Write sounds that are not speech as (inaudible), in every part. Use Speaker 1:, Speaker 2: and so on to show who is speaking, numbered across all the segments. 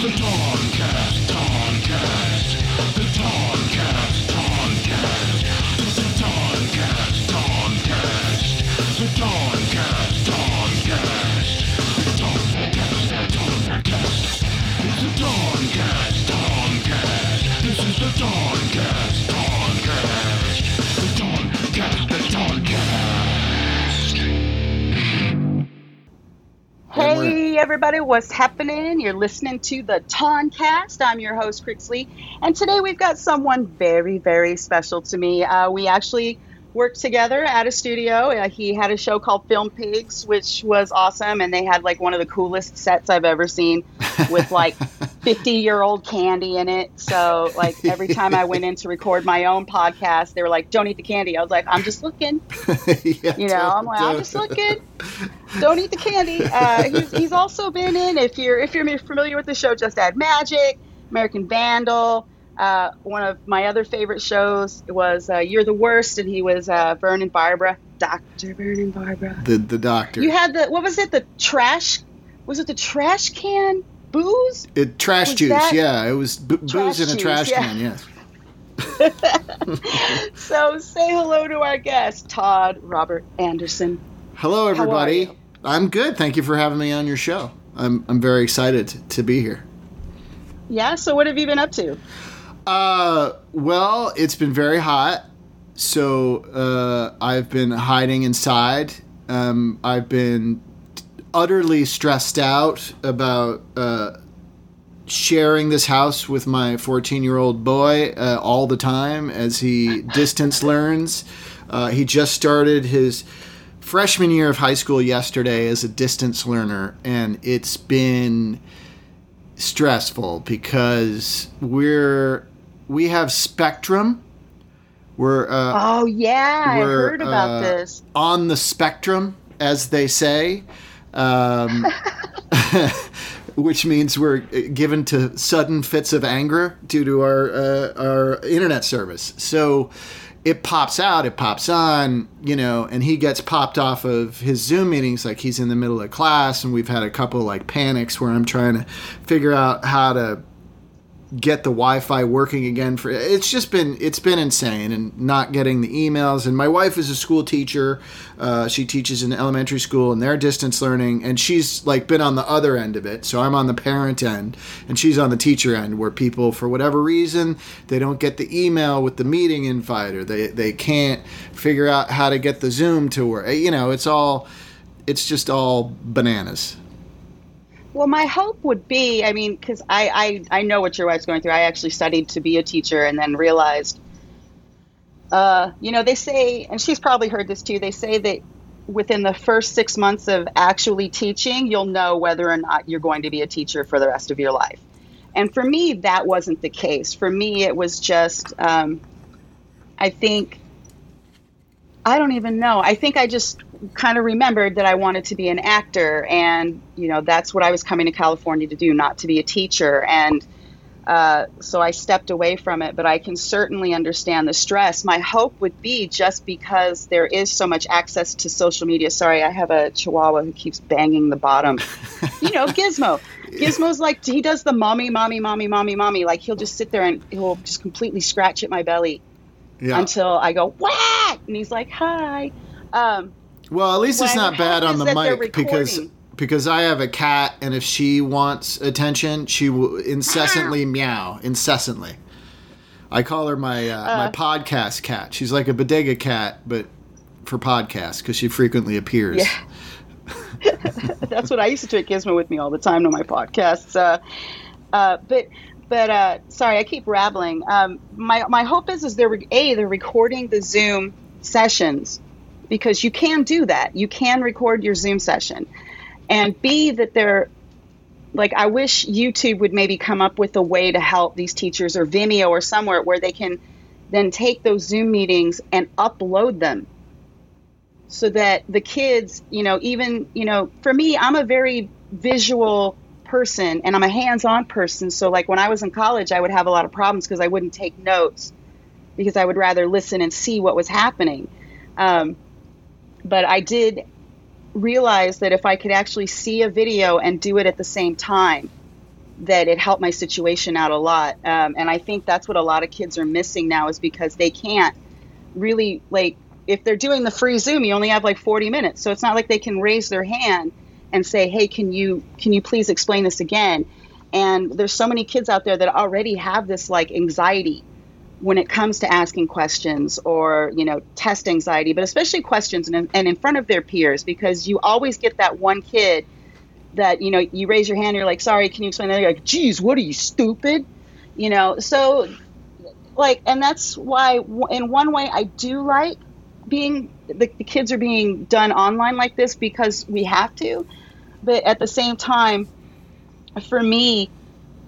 Speaker 1: The Toncast,
Speaker 2: everybody, what's happening? You're listening to the Toncast. I'm your host, Crixley, and today we've got someone very, very special to me. Uh, we actually worked together at a studio. Uh, he had a show called Film Pigs, which was awesome, and they had like one of the coolest sets I've ever seen with like (laughs) 50 year old candy in it. So, like, every time I went in to record my own podcast, they were like, Don't eat the candy. I was like, I'm just looking. (laughs)
Speaker 3: yeah,
Speaker 2: You know, I'm like, I'm just looking. Don't eat the candy. Uh, he's, he's also been in. If you're if you're familiar with the show, Just Add Magic, American Vandal. Uh, one of my other favorite shows was uh, You're the Worst, and he was uh, Vernon Barbara, Doctor Vernon Barbara.
Speaker 3: The the doctor.
Speaker 2: You had the what was it? The trash? Was it the trash can booze?
Speaker 3: it, trash
Speaker 2: was
Speaker 3: juice.
Speaker 2: that-
Speaker 3: Yeah, it was b- booze in a
Speaker 2: juice,
Speaker 3: trash
Speaker 2: yeah.
Speaker 3: can. Yes. (laughs)
Speaker 2: So say hello to our guest, Todd Robert Anderson.
Speaker 3: Hello, everybody. I'm good. Thank you for having me on your show. I'm I'm very excited to be here.
Speaker 2: Yeah. So what have you been up to?
Speaker 3: Uh, well, it's been very hot, so uh, I've been hiding inside. Um, I've been utterly stressed out about uh, sharing this house with my 14 year old boy uh, all the time as he (laughs) distance learns. Uh, he just started his freshman year of high school yesterday as a distance learner, and it's been stressful because we're we have spectrum. We're uh,
Speaker 2: Oh yeah, I
Speaker 3: we're,
Speaker 2: heard about
Speaker 3: uh,
Speaker 2: this.
Speaker 3: on the spectrum, as they say, um, (laughs) which means we're given to sudden fits of anger due to our uh, our internet service. So it pops out, it pops on, you know, and he gets popped off of his Zoom meetings like he's in the middle of class, and we've had a couple like panics where I'm trying to figure out how to get the Wi-Fi working again for it's just been it's been insane and not getting the emails. And my wife is a school teacher. Uh, she teaches in elementary school and they're distance learning and she's like been on the other end of it. So I'm on the parent end and she's on the teacher end where people for whatever reason they don't get the email with the meeting invite or they they can't figure out how to get the Zoom to work. You know it's all it's just all bananas
Speaker 2: Well, my hope would be, I mean, because I, I I know what your wife's going through. I actually studied to be a teacher and then realized, uh, you know, they say, and she's probably heard this too. They say that within the first six months of actually teaching, you'll know whether or not you're going to be a teacher for the rest of your life. And for me, that wasn't the case. For me, it was just, um, I think, I don't even know. I think I just kind of remembered that I wanted to be an actor, and you know that's what I was coming to California to do, not to be a teacher. And uh, so I stepped away from it. But I can certainly understand the stress. My hope would be just because there is so much access to social media. Sorry, I have a Chihuahua who keeps banging the bottom. (laughs) you know, Gizmo. Gizmo's like he does the mommy, mommy, mommy, mommy, mommy. Like he'll just sit there and he'll just completely scratch at my belly
Speaker 3: yeah
Speaker 2: until I go whack, and he's like, "Hi." Um,
Speaker 3: Well, at least it's not bad on the
Speaker 2: is that they're
Speaker 3: mic because because I have a cat, and if she wants attention, she will incessantly meow incessantly. I call her my uh, my podcast cat. She's like a bodega cat, but for podcasts because she frequently appears.
Speaker 2: Yeah. (laughs) that's what I used to take Gizmo with me all the time to my podcasts. Uh, uh, but but uh, sorry, I keep rattling. Um, my my hope is is they're re- a they're recording the Zoom sessions because you can do that. You can record your Zoom session, and b that they're like I wish YouTube would maybe come up with a way to help these teachers or Vimeo or somewhere where they can then take those Zoom meetings and upload them so that the kids, you know, even, you know, for me, I'm a very visual person and I'm a hands on person. So, like, when I was in college, I would have a lot of problems because I wouldn't take notes because I would rather listen and see what was happening. Um, but I did realize that if I could actually see a video and do it at the same time, that it helped my situation out a lot. Um, and I think that's what a lot of kids are missing now is because they can't really like if they're doing the free Zoom, you only have like 40 minutes, so it's not like they can raise their hand and say, "Hey, can you can you please explain this again?" And there's so many kids out there that already have this like anxiety when it comes to asking questions or you know test anxiety but especially questions and, and in front of their peers because you always get that one kid that you know you raise your hand and you're like sorry can you explain that? You're like geez what are you stupid? You know so like and that's why in one way i do like being the, the kids are being done online like this because we have to but at the same time for me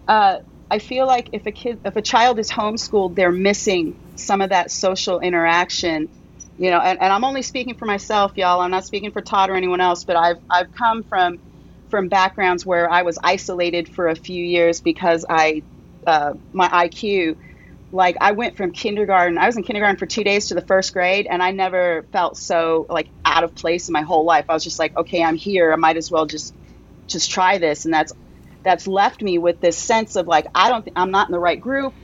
Speaker 2: uh, I feel like if a kid, if a child is homeschooled, they're missing some of that social interaction. You know, and, and I'm only speaking for myself, y'all. I'm not speaking for Todd or anyone else, but I've I've come from from backgrounds where I was isolated for a few years because I uh, my IQ. Like I went from kindergarten, I was in kindergarten for two days to the first grade, and I never felt so like out of place in my whole life. I was just like, okay, I'm here. I might as well just just try this, and that's that's left me with this sense of like I don't, th- I'm not in the right group.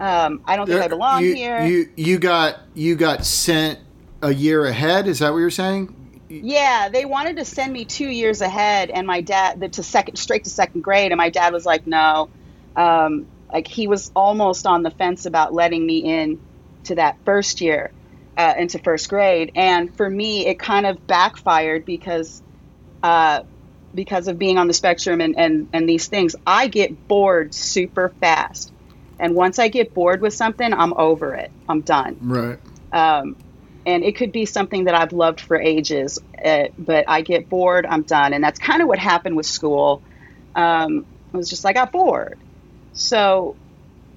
Speaker 2: Um, I don't think I belong
Speaker 3: you,
Speaker 2: here.
Speaker 3: You you got you got sent a year ahead. Is that what you're saying?
Speaker 2: Yeah, they wanted to send me two years ahead, and my dad the, to second straight to second grade, and my dad was like, no, um, like he was almost on the fence about letting me in to that first year uh, into first grade, and for me, it kind of backfired because. Uh, because of being on the spectrum and, and, and these things, I get bored super fast. And once I get bored with something, I'm over it. I'm done.
Speaker 3: Right.
Speaker 2: Um, and it could be something that I've loved for ages, uh, but I get bored, I'm done. And that's kind of what happened with school. Um, it was just I got bored. So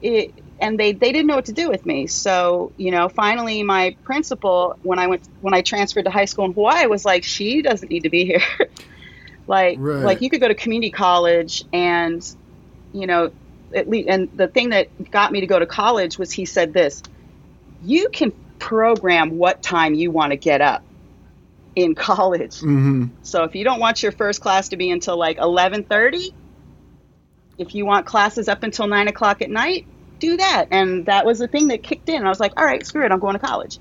Speaker 2: it, and they, they didn't know what to do with me. So, you know, finally my principal, when I went, when I transferred to high school in Hawaii was like, she doesn't need to be here. (laughs) like,
Speaker 3: Right.
Speaker 2: like you could go to community college and, you know, at least, and the thing that got me to go to college was he said this, you can program what time you want to get up in college.
Speaker 3: hmm
Speaker 2: So if you don't want your first class to be until like eleven thirty, if you want classes up until nine o'clock at night, do that. And that was the thing that kicked in. I was like, all right, screw it, I'm going to college.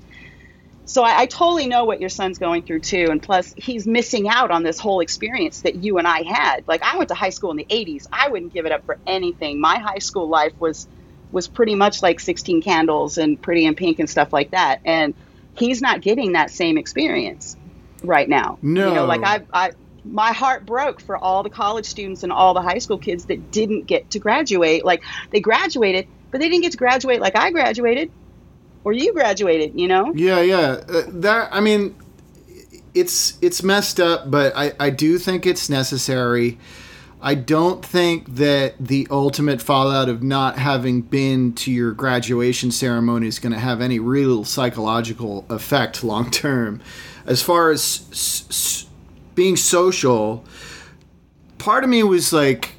Speaker 2: So I, I totally know what your son's going through too, and plus he's missing out on this whole experience that you and I had. Like I went to high school in the '80s. I wouldn't give it up for anything. My high school life was was pretty much like 16 Candles and Pretty in Pink and stuff like that. And he's not getting that same experience right now. You
Speaker 3: No.
Speaker 2: know, like I, I, my heart broke for all the college students and all the high school kids that didn't get to graduate. Like they graduated, but they didn't get to graduate like I graduated or you graduated, you know?
Speaker 3: Yeah, yeah. Uh, that I mean, it's it's messed up, but I I do think it's necessary. I don't think that the ultimate fallout of not having been to your graduation ceremony is going to have any real psychological effect long term. As far as s- s- being social, part of me was like,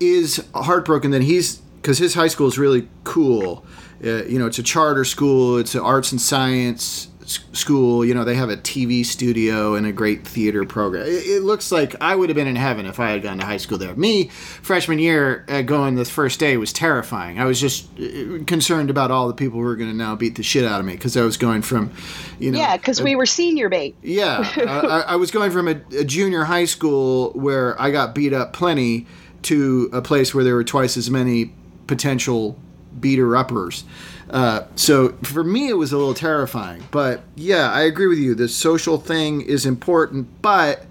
Speaker 3: is heartbroken that he's because his high school is really cool. Uh, you know, it's a charter school. It's an arts and science school. You know, they have a TV studio and a great theater program. It, it looks like I would have been in heaven if I had gone to high school there. Me, freshman year, uh, going the first day was terrifying. I was just uh, concerned about all the people who were going to now beat the shit out of me because I was going from, you know,
Speaker 2: Yeah, because we were senior bait. (laughs)
Speaker 3: yeah, I, I I was going from a, a junior high school where I got beat up plenty to a place where there were twice as many potential beater uppers. Uh, so for me, it was a little terrifying. But yeah, I agree with you. The social thing is important, but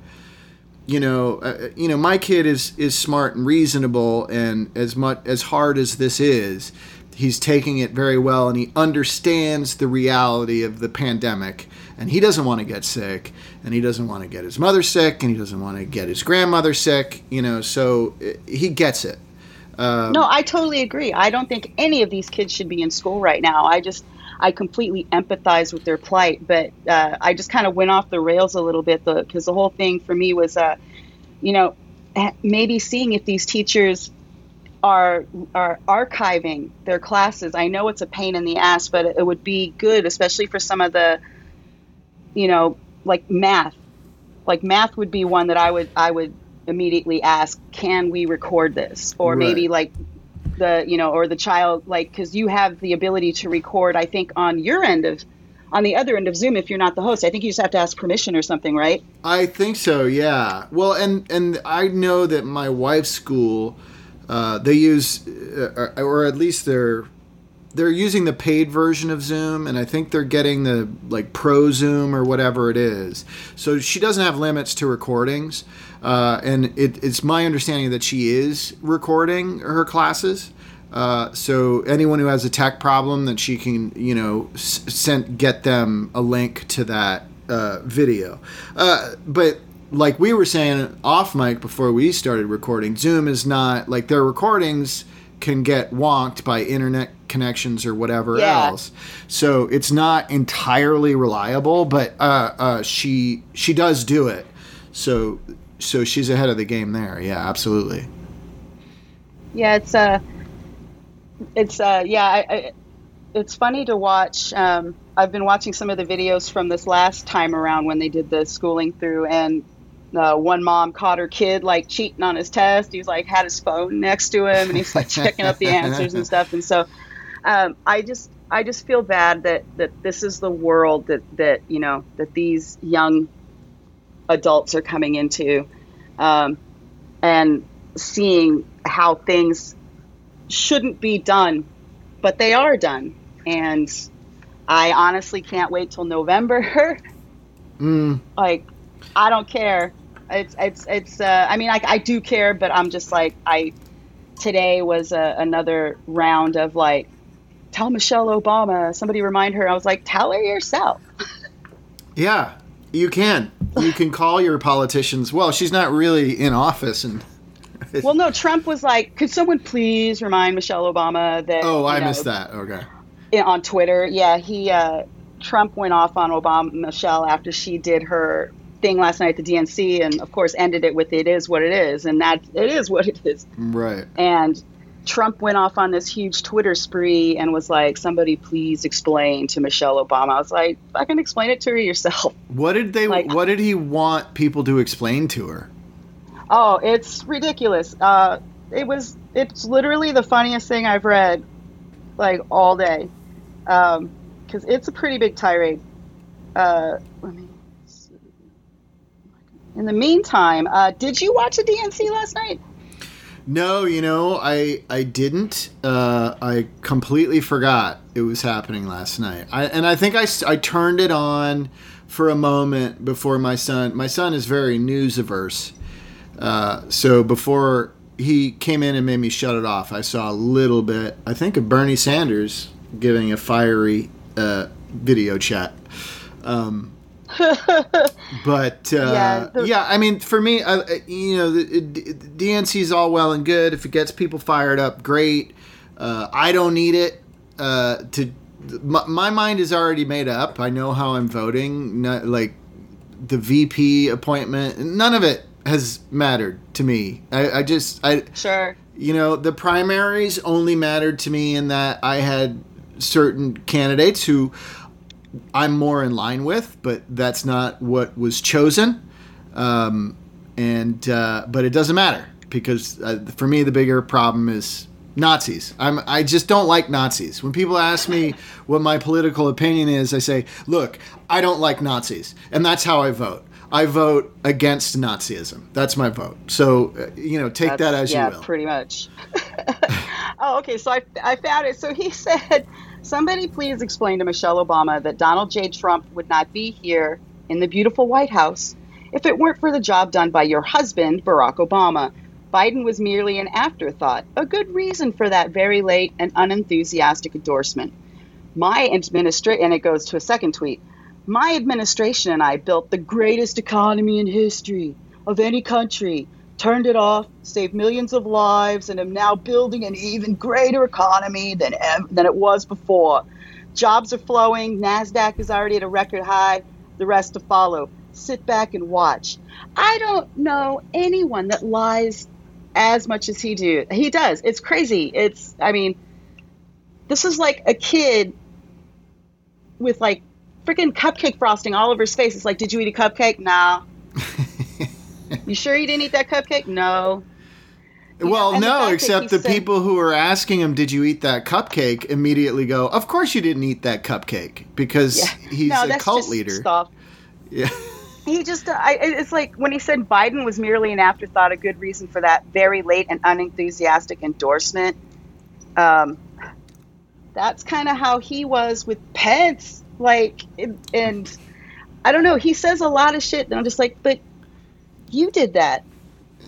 Speaker 3: you know, uh, you know, my kid is is smart and reasonable, and as much as hard as this is, he's taking it very well, and he understands the reality of the pandemic, and he doesn't want to get sick, and he doesn't want to get his mother sick, and he doesn't want to get his grandmother sick, you know, so uh, he gets it. Um,
Speaker 2: No, I totally agree. I don't think any of these kids should be in school right now. I just, I completely empathize with their plight, but uh, I just kind of went off the rails a little bit because the whole thing for me was, uh, you know, eh, maybe seeing if these teachers are are archiving their classes. I know it's a pain in the ass, but it would be good, especially for some of the, you know, like math. Like math would be one that I would I would immediately ask, "Can we record this?" Or maybe like the you know, or the child like because you have the ability to record. I think on your end of on the other end of Zoom, if you're not the host, I think you just have to ask permission or something, right?
Speaker 3: I think so. Yeah. Well, and and I know that my wife's school, uh, they use, uh, or at least they're they're using the paid version of Zoom, and I think they're getting the like Pro Zoom or whatever it is. So she doesn't have limits to recordings, uh, and it, it's my understanding that she is recording her classes. Uh, so anyone who has a tech problem, that she can you know s- send get them a link to that uh, video. Uh, but like we were saying off mic before we started recording, Zoom is not like their recordings can get wonked by internet connections or whatever
Speaker 2: Yeah.
Speaker 3: else. So it's not entirely reliable, but uh, uh, she she does do it. So so she's ahead of the game there. Yeah, absolutely.
Speaker 2: Yeah, it's uh it's uh yeah, I, I, it's funny to watch. Um, I've been watching some of the videos from this last time around when they did the schooling through, and uh, one mom caught her kid like cheating on his test. He's like had his phone next to him, and he's like checking up the answers and (laughs) stuff. And so, um, I just I just feel bad that that this is the world that that you know that these young adults are coming into, um, and seeing how things shouldn't be done, but they are done. And I honestly can't wait till November. (laughs)
Speaker 3: Mm,
Speaker 2: like, I don't care. It's it's it's. Uh, I mean, I, I do care, but I'm just like I. Today was a, another round of like, tell Michelle Obama. Somebody remind her. I was like, tell her yourself.
Speaker 3: yeah, you can. You can call your politicians. Well, she's not really in office, and (laughs)
Speaker 2: Well, no, Trump was like, could someone please remind Michelle Obama that?
Speaker 3: oh, I
Speaker 2: know,
Speaker 3: missed that. Okay.
Speaker 2: On Twitter. Yeah, he uh, Trump went off on Obama Michelle after she did her thing last night at the DNC, and of course ended it with "It is what it is," and that it is what it is.
Speaker 3: Right.
Speaker 2: And Trump went off on this huge Twitter spree and was like, "Somebody please explain to Michelle Obama." I was like, "I can explain it to her yourself." (laughs)
Speaker 3: What did they?
Speaker 2: Like-
Speaker 3: what did he want people to explain to her?
Speaker 2: Oh, it's ridiculous. Uh, it was. It's literally the funniest thing I've read, like all day, because it's a pretty big tirade. Uh, let me. see. In the meantime, uh, did you watch the DNC last night?
Speaker 3: No, you know, I I didn't. Uh, I completely forgot it was happening last night. I, and I think I, I turned it on for a moment before my son. My son is very news averse, uh, so before he came in and made me shut it off, I saw a little bit. I think of Bernie Sanders giving a fiery uh, video chat. Um, (laughs) but uh,
Speaker 2: Yeah,
Speaker 3: yeah, I mean, for me, uh, you know, the, the DNC is all well and good. If it gets people fired up, great. Uh, I don't need it uh, to. My, my mind is already made up. I know how I'm voting. No, like the VP appointment, none of it has mattered to me. I, I just, I,
Speaker 2: Sure.
Speaker 3: you know, the primaries only mattered to me in that I had certain candidates who I'm more in line with, but that's not what was chosen. Um, and uh, but it doesn't matter because uh, for me the bigger problem is Nazis. I'm I just don't like Nazis. When people ask me what my political opinion is, I say, look, I don't like Nazis, and that's how I vote. I vote against Nazism. That's my vote. So uh, you know, take that as
Speaker 2: yeah,
Speaker 3: you will.
Speaker 2: Yeah, pretty much. (laughs) oh, okay. So I, I found it. So he (laughs) said, somebody please explain to Michelle Obama that Donald J. Trump would not be here in the beautiful White House if it weren't for the job done by your husband, Barack Obama. Biden was merely an afterthought, a good reason for that very late and unenthusiastic endorsement. My administration, and it goes to a second tweet. My administration and I built the greatest economy in history of any country, turned it off, saved millions of lives, and am now building an even greater economy than than it was before. Jobs are flowing. Nasdaq is already at a record high. The rest to follow. Sit back and watch. I don't know anyone that lies as much as he do. He does. It's crazy. It's. I mean, this is like a kid with like freaking cupcake frosting all over his face. It's like, did you eat a cupcake? No. (laughs) you sure you didn't eat that cupcake? No. You
Speaker 3: well,
Speaker 2: the
Speaker 3: no,
Speaker 2: that
Speaker 3: except the
Speaker 2: said-
Speaker 3: people who are asking him, "Did you eat that cupcake?" immediately go, "Of course you didn't eat that cupcake," because
Speaker 2: Yeah.
Speaker 3: he's
Speaker 2: no,
Speaker 3: a
Speaker 2: that's
Speaker 3: cult
Speaker 2: just
Speaker 3: leader.
Speaker 2: Stuff.
Speaker 3: Yeah.
Speaker 2: He just, I, it's like when he said Biden was merely an afterthought, a good reason for that very late and unenthusiastic endorsement. Um, that's kind of how he was with Pence. Like, and, and I don't know, he says a lot of shit, and I'm just like, but you did that.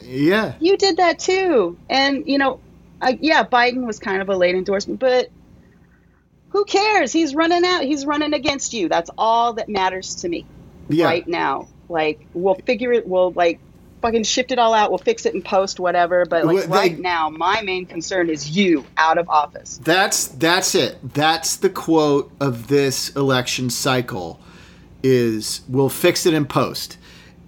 Speaker 3: Yeah.
Speaker 2: You did that too. And, you know, I, yeah, Biden was kind of a late endorsement, but who cares? He's running out. He's running against you. That's all that matters to me
Speaker 3: Yeah.
Speaker 2: right now. Like we'll figure it. We'll like fucking shift it all out. We'll fix it in post, whatever. But like
Speaker 3: Well, they-
Speaker 2: right now, my main concern is you out of office.
Speaker 3: That's that's it. That's the quote of this election cycle is we'll fix it in post.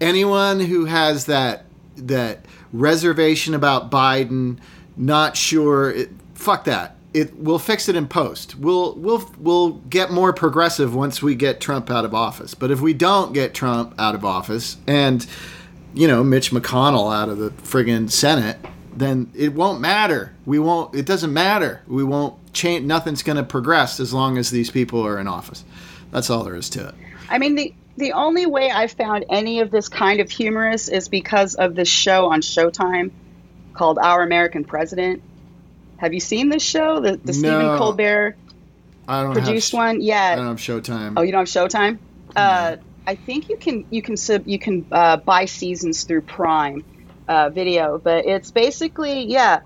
Speaker 3: Anyone who has that that reservation about Biden, not sure, it, fuck that. It we'll fix it in post. We'll we'll we'll get more progressive once we get Trump out of office. But if we don't get Trump out of office and you know Mitch McConnell out of the friggin' Senate, then it won't matter. We won't. It doesn't matter. We won't change. Nothing's going to progress as long as these people are in office. That's all there is to it.
Speaker 2: I mean the. The only way I've found any of this kind of humorous is because of this show on Showtime called Our American President. Have you seen this show? The, the Stephen Colbert
Speaker 3: I don't
Speaker 2: produced
Speaker 3: have,
Speaker 2: one? Yeah.
Speaker 3: I don't have Showtime.
Speaker 2: Oh, you don't have Showtime? Uh, I think you can you can sub, you can uh, buy seasons through Prime uh, Video, but it's basically yeah,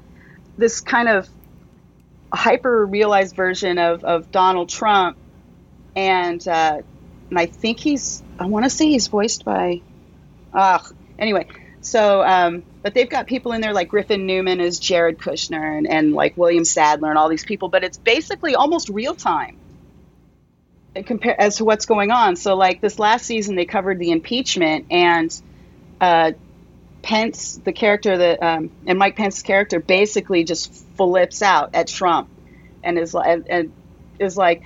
Speaker 2: this kind of hyper realized version of, of Donald Trump, and uh, and I think he's I want to say he's voiced by, ah anyway. So, um, but they've got people in there like Griffin Newman as Jared Kushner and, and like William Sadler and all these people, but it's basically almost real time compare as to what's going on. So like this last season, they covered the impeachment and uh, Pence, the character that um, and Mike Pence's character, basically just flips out at Trump and is like and, and is like.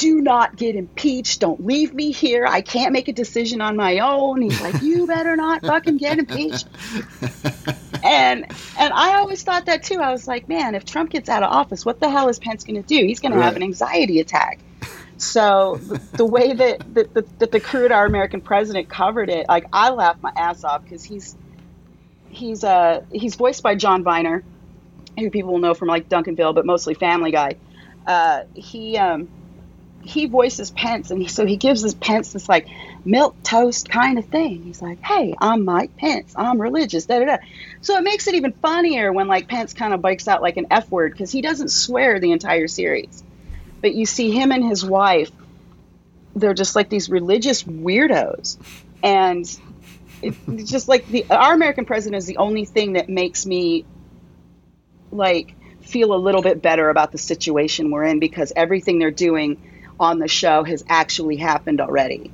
Speaker 2: Do not get impeached. Don't leave me here. I can't make a decision on my own. He's like, you better not fucking get impeached. (laughs) And and I always thought that too. I was like, man, if Trump gets out of office, what the hell is Pence going to do? He's going to have an anxiety attack. So the, the way that, that, that, that the crew at Our American President covered it, like I laughed my ass off because he's he's uh he's voiced by John Viener, who people will know from like Duncanville, but mostly Family Guy. Uh, he um he voices Pence, and he, so he gives this Pence this like milk toast kind of thing. He's like, "Hey, I'm Mike Pence. I'm religious." Da da da. So it makes it even funnier when like Pence kind of breaks out like an F word because he doesn't swear the entire series, but you see him and his wife. They're just like these religious weirdos, and it's just like the our American president is the only thing that makes me like feel a little bit better about the situation we're in because everything they're doing on the show has actually happened already.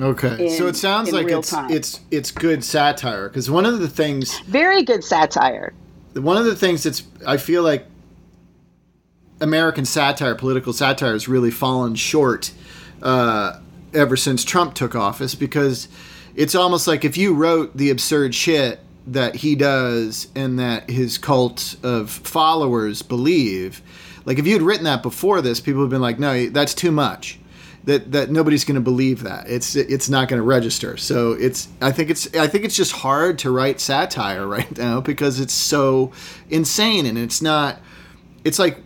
Speaker 3: Okay, so it sounds like it's
Speaker 2: time.
Speaker 3: it's it's good satire because one of the things
Speaker 2: Very good satire.
Speaker 3: one of the things that's I feel like American satire, political satire, has really fallen short uh, ever since Trump took office because it's almost like if you wrote the absurd shit that he does and that his cult of followers believe, like if you had written that before this, people would have been like, no, that's too much. That, that nobody's going to believe that it's it's not going to register so it's I think it's I think it's just hard to write satire (laughs) right now because it's so insane and it's not it's like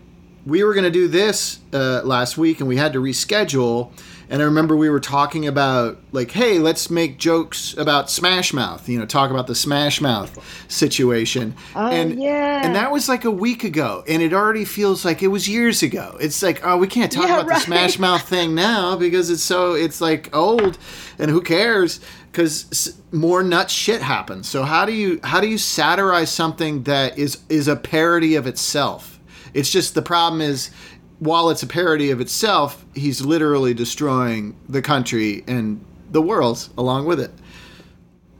Speaker 3: we were going to do this uh, last week and we had to reschedule and i remember we were talking about like hey let's make jokes about smash mouth you know talk about the smash mouth situation.
Speaker 2: Oh,
Speaker 3: and
Speaker 2: yeah.
Speaker 3: and that was like a week ago. And it already feels like it was years ago. It's like oh we can't talk
Speaker 2: Yeah,
Speaker 3: about the smash mouth thing now because it's so it's like old. And who cares? Because more nut shit happens. So how do you how do you satirize something that is is a parody of itself? It's just the problem is while it's a parody of itself he's literally destroying the country and the world along with it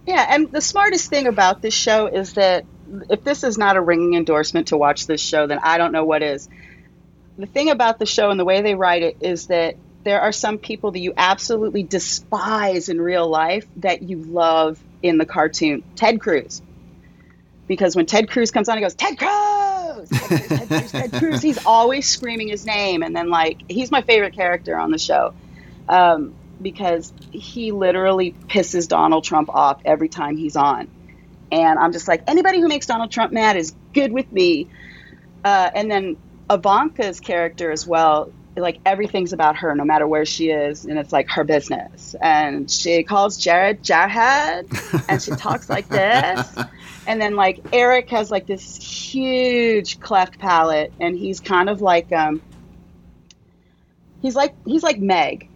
Speaker 2: Yeah, and the smartest thing about this show is that if this is not a ringing endorsement to watch this show, then I don't know what is. The thing about the show and the way they write it is that there are some people that you absolutely despise in real life that you love in the cartoon Ted Cruz. Because when Ted Cruz comes on, he goes, Ted Cruz! Ted Cruz, Ted Cruz, Ted Cruz. He's always screaming his name. And then, like, he's my favorite character on the show um, because he literally pisses Donald Trump off every time he's on. And I'm just like, anybody who makes Donald Trump mad is good with me. Uh, and then Ivanka's character as well, like everything's about her, no matter where she is, and it's like her business. And she calls Jared Jarhead, and she talks like this. (laughs) And then like Eric has like this huge cleft palate, and he's kind of like um, he's like he's like Meg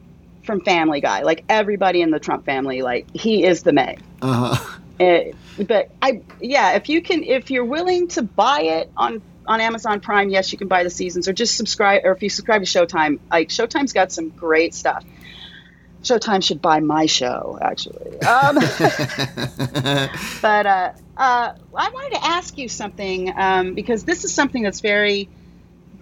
Speaker 2: from Family Guy. Like everybody in the Trump family, like he is the Meg.
Speaker 3: Uh huh.
Speaker 2: Uh, but I, yeah, if you can, if you're willing to buy it on on Amazon Prime, yes, you can buy the seasons, or just subscribe. Or if you subscribe to Showtime, like Showtime's got some great stuff. Showtime should buy my show, actually. Um, (laughs) but uh, uh, I wanted to ask you something um, because this is something that's very,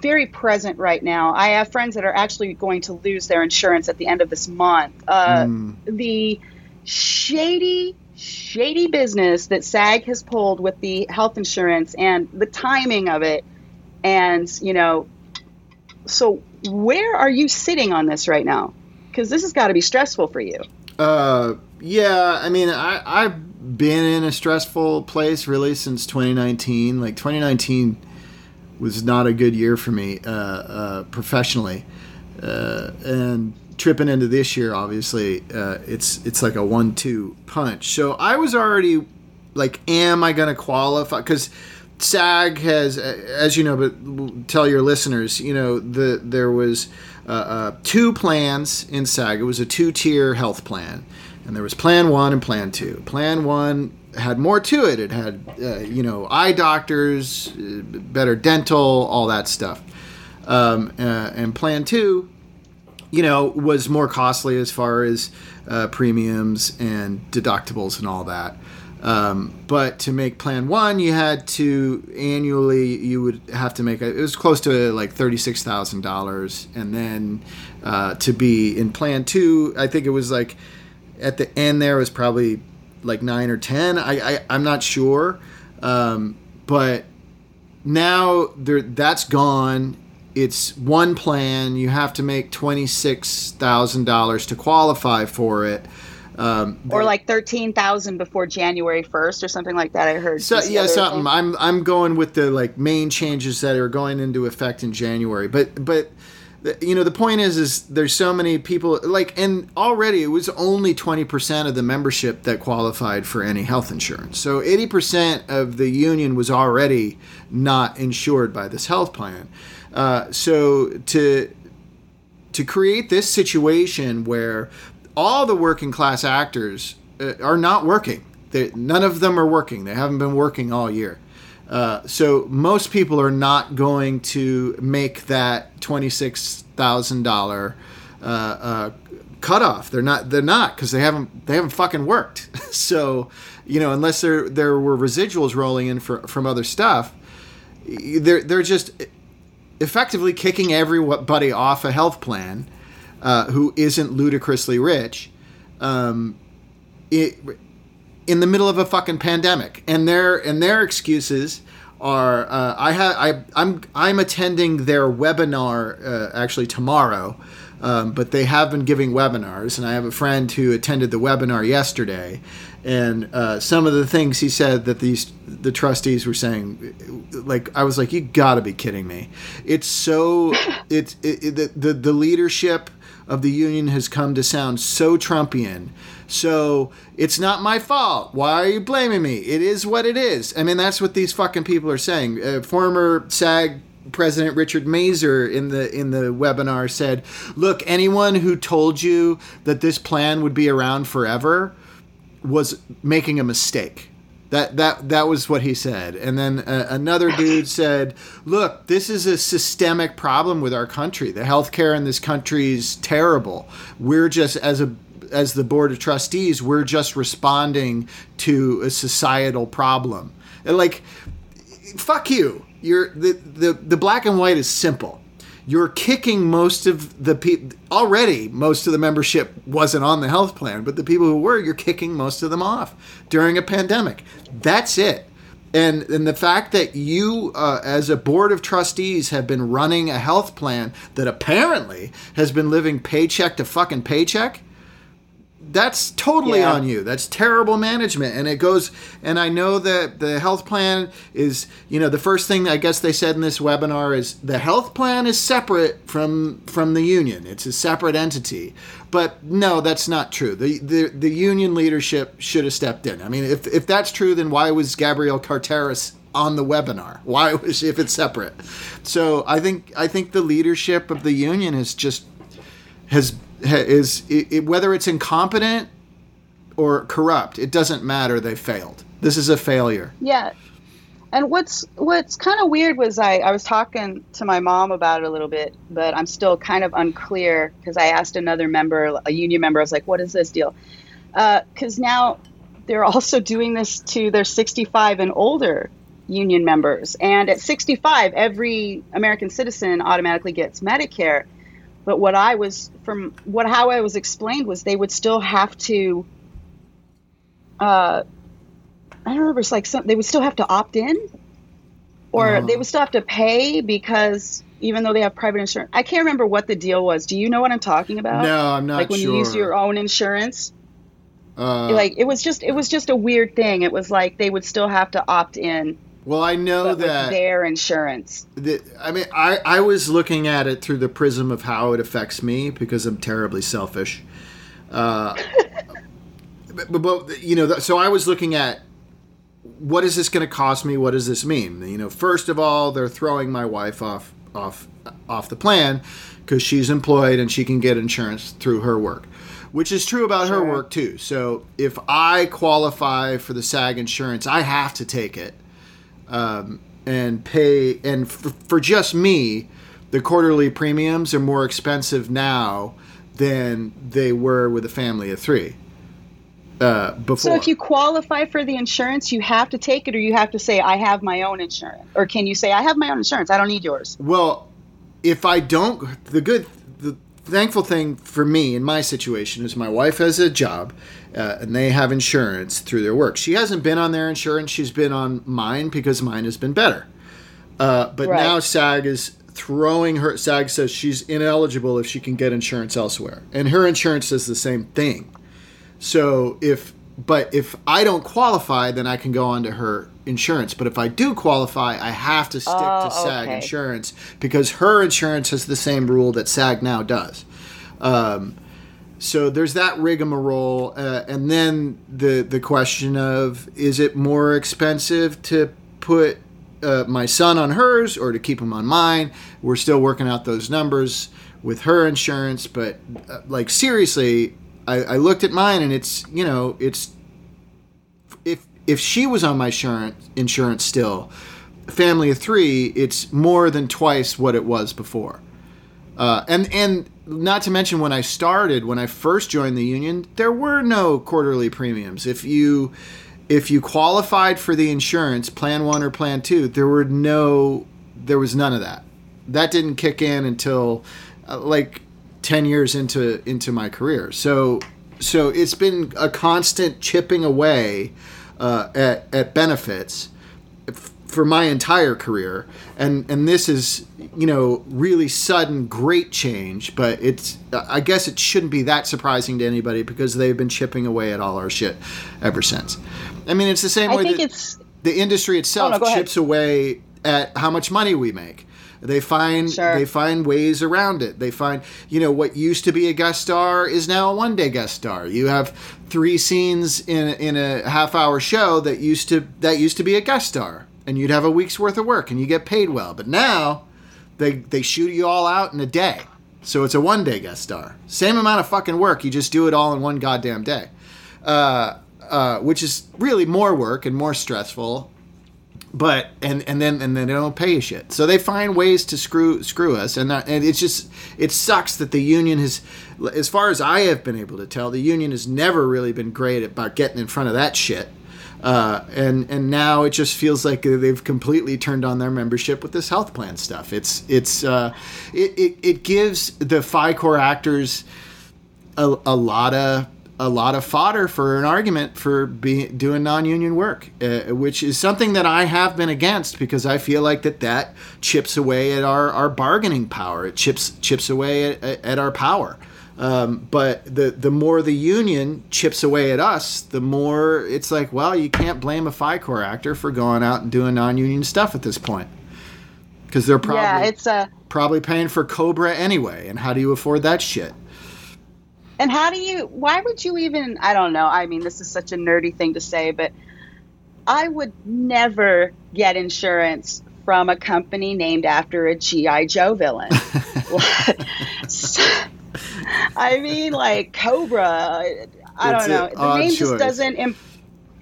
Speaker 2: very present right now. I have friends that are actually going to lose their insurance at the end of this month. Uh,
Speaker 3: Mm.
Speaker 2: The shady, shady business that SAG has pulled with the health insurance and the timing of it. And, you know, so where are you sitting on this right now? Because this has got to be stressful for you.
Speaker 3: Uh, yeah. I mean, I I've been in a stressful place really since 2019. Like 2019 was not a good year for me uh, uh, professionally, uh, and tripping into this year, obviously, uh, it's it's like a one-two punch. So I was already like, am I going to qualify? Because SAG has, as you know, but tell your listeners, you know, the there was uh, uh, two plans in SAG. It was a two-tier health plan, and there was Plan One and Plan Two. Plan One had more to it. It had, uh, you know, eye doctors, uh, better dental, all that stuff. Um, uh, and Plan Two, you know, was more costly as far as uh, premiums and deductibles and all that. Um, but to make plan one, you had to annually, you would have to make a, it was close to like $36,000. And then uh, to be in plan two, I think it was like at the end there was probably like nine or 10. I, I, I'm not sure. Um, but now there, that's gone. It's one plan. You have to make $26,000 to qualify for it. Um,
Speaker 2: Or like 13,000 before January 1st or something like that. I heard.
Speaker 3: So yeah, something.
Speaker 2: thing.
Speaker 3: I'm I'm going with the like main changes that are going into effect in January. But but you know the point is is there's so many people like and already it was only 20% of the membership that qualified for any health insurance. So 80% of the union was already not insured by this health plan. Uh, so to to create this situation where all the working class actors uh, are not working. They, none of them are working. They haven't been working all year. Uh, so most people are not going to make that twenty six thousand dollar uh, cutoff. They're not. They're not because they haven't. They haven't fucking worked. (laughs) so you know, unless there there were residuals rolling in for, from other stuff, they're they're just effectively kicking everybody off a health plan uh, who isn't ludicrously rich um, it, in the middle of a fucking pandemic. And their and their excuses are uh, I have I I'm I'm attending their webinar uh, actually tomorrow um, but they have been giving webinars and I have a friend who attended the webinar yesterday and uh, some of the things he said that these the trustees were saying like I was like you got to be kidding me it's so (coughs) it's it, it, the, the the leadership of the union has come to sound so Trumpian. So it's not my fault. Why are you blaming me? It is what it is. I mean, that's what these fucking people are saying. Uh, former SAG President Richard Masur in the in the webinar said, "Look, anyone who told you that this plan would be around forever was making a mistake." That that that was what he said. And then uh, another dude said, "Look, this is a systemic problem with our country. The healthcare in this country is terrible. We're just as a as the board of trustees, we're just responding to a societal problem." And like fuck you. You're the, the the black and white is simple. You're kicking most of the people already most of the membership wasn't on the health plan but the people who were you're kicking most of them off during a pandemic. That's it. And and the fact that you uh, as a board of trustees have been running a health plan that apparently has been living paycheck to fucking paycheck that's totally
Speaker 2: Yeah.
Speaker 3: on you. That's terrible management. And it goes, and I know that the health plan is, you know, the first thing I guess they said in this webinar is the health plan is separate from from the union. It's a separate entity. But no, that's not true. The the, the union leadership should have stepped in. I mean, if if that's true, then why was Gabrielle Carteris on the webinar? Why was if it's separate? So I think I think the leadership of the union is just has ha- is it, it, whether it's incompetent or corrupt, it doesn't matter. They failed. This is a failure.
Speaker 2: Yeah. And what's what's kind of weird was I, I was talking to my mom about it a little bit, but I'm still kind of unclear because I asked another member, a union member, I was like, "What is this deal?" Uh, because now they're (laughs) also doing this to their 65 and older union members, and at 65, every American citizen automatically gets Medicare. But what I was from what how I was explained was they would still have to. Uh, I don't remember. It's like some, they would still have to opt in, or
Speaker 3: Uh-huh.
Speaker 2: they would still have to pay because even though they have private insurance, I can't remember what the deal was. Do you know what I'm talking about?
Speaker 3: No, I'm not
Speaker 2: like when
Speaker 3: sure.
Speaker 2: you use your own insurance.
Speaker 3: Uh,
Speaker 2: like it was just it was just a weird thing. It was like they would still have to opt in,
Speaker 3: well, I know that.
Speaker 2: their insurance.
Speaker 3: that- I mean, I I was looking at it through the prism of how it affects me because I'm terribly selfish. Uh, (laughs) but, but, but, you know, so I was looking at what is this going to cost me? What does this mean? You know, first of all, they're throwing my wife off off off the plan because she's employed and she can get insurance through her work, which is true about her work too. So if I qualify for the SAG insurance, I have to take it um, and pay. And for, for just me, the quarterly premiums are more expensive now than they were with a family of three. Uh, before.
Speaker 2: So if you qualify for the insurance, you have to take it, or you have to say I have my own insurance, or can you say I have my own insurance? I don't need yours.
Speaker 3: Well, if I don't, the good, thankful thing for me in my situation is my wife has a job, uh, and they have insurance through their work. She hasn't been on their insurance; she's been on mine because mine has been better. Uh, but
Speaker 2: Right.
Speaker 3: now SAG is throwing her. SAG says she's ineligible if she can get insurance elsewhere, and her insurance does the same thing. So if but if I don't qualify, then I can go onto her insurance. But if I do qualify, I have to stick
Speaker 2: Oh,
Speaker 3: to SAG
Speaker 2: okay.
Speaker 3: insurance because her insurance has the same rule that SAG now does. Um, so there's that rigmarole, uh, and then the the question of is it more expensive to put uh, my son on hers or to keep him on mine? We're still working out those numbers with her insurance, but uh, like seriously, I, I looked at mine and it's you know it's if she was on my insurance insurance still, family of three, it's more than twice what it was before. Uh, and and not to mention when I started, when I first joined the union, there were no quarterly premiums. If you if you qualified for the insurance, plan one or plan two, there were no there was none of that. That didn't kick in until uh, like ten years into into my career. So so it's been a constant chipping away uh, at at benefits f- for my entire career. And and this is you know really sudden great change but it's i guess it shouldn't be that surprising to anybody because they've been chipping away at all our shit ever since. I mean it's the same
Speaker 2: I
Speaker 3: way
Speaker 2: think
Speaker 3: that
Speaker 2: it's
Speaker 3: the industry itself
Speaker 2: Oh, no, go ahead.
Speaker 3: chips away at how much money we make they find
Speaker 2: Sure.
Speaker 3: they find ways around it. They find you know what used to be a guest star is now a one day guest star. You have three scenes in in a half hour show that used to that used to be a guest star and you'd have a week's worth of work and you get paid well. But now they they shoot you all out in a day. So it's a one day guest star. Same amount of fucking work you just do it all in one goddamn day. Uh, uh, which is really more work and more stressful but and and then and then they don't pay you shit. So they find ways to screw screw us, and that, and it's just it sucks that the union has, as far as I have been able to tell, the union has never really been great about getting in front of that shit. Uh, and and now it just feels like they've completely turned on their membership with this health plan stuff. It's it's uh, it, it it gives the Fi-Core actors a, a lot of a lot of fodder for an argument for being doing non-union work, uh, which is something that I have been against because I feel like that that chips away at our, our bargaining power. It chips chips away at, at our power. Um, but the the more the union chips away at us, the more it's like, well, you can't blame a Fi-Core actor for going out and doing non-union stuff at this point because they're probably
Speaker 2: yeah, it's a
Speaker 3: probably paying for COBRA anyway. And how do you afford that shit?
Speaker 2: And how do you, why would you even, I don't know. I mean, this is such a nerdy thing to say, but I would never get insurance from a company named after a G.I. Joe villain. (laughs) I mean, like Cobra, I
Speaker 3: It's
Speaker 2: don't know. The name
Speaker 3: choice.
Speaker 2: just doesn't, im-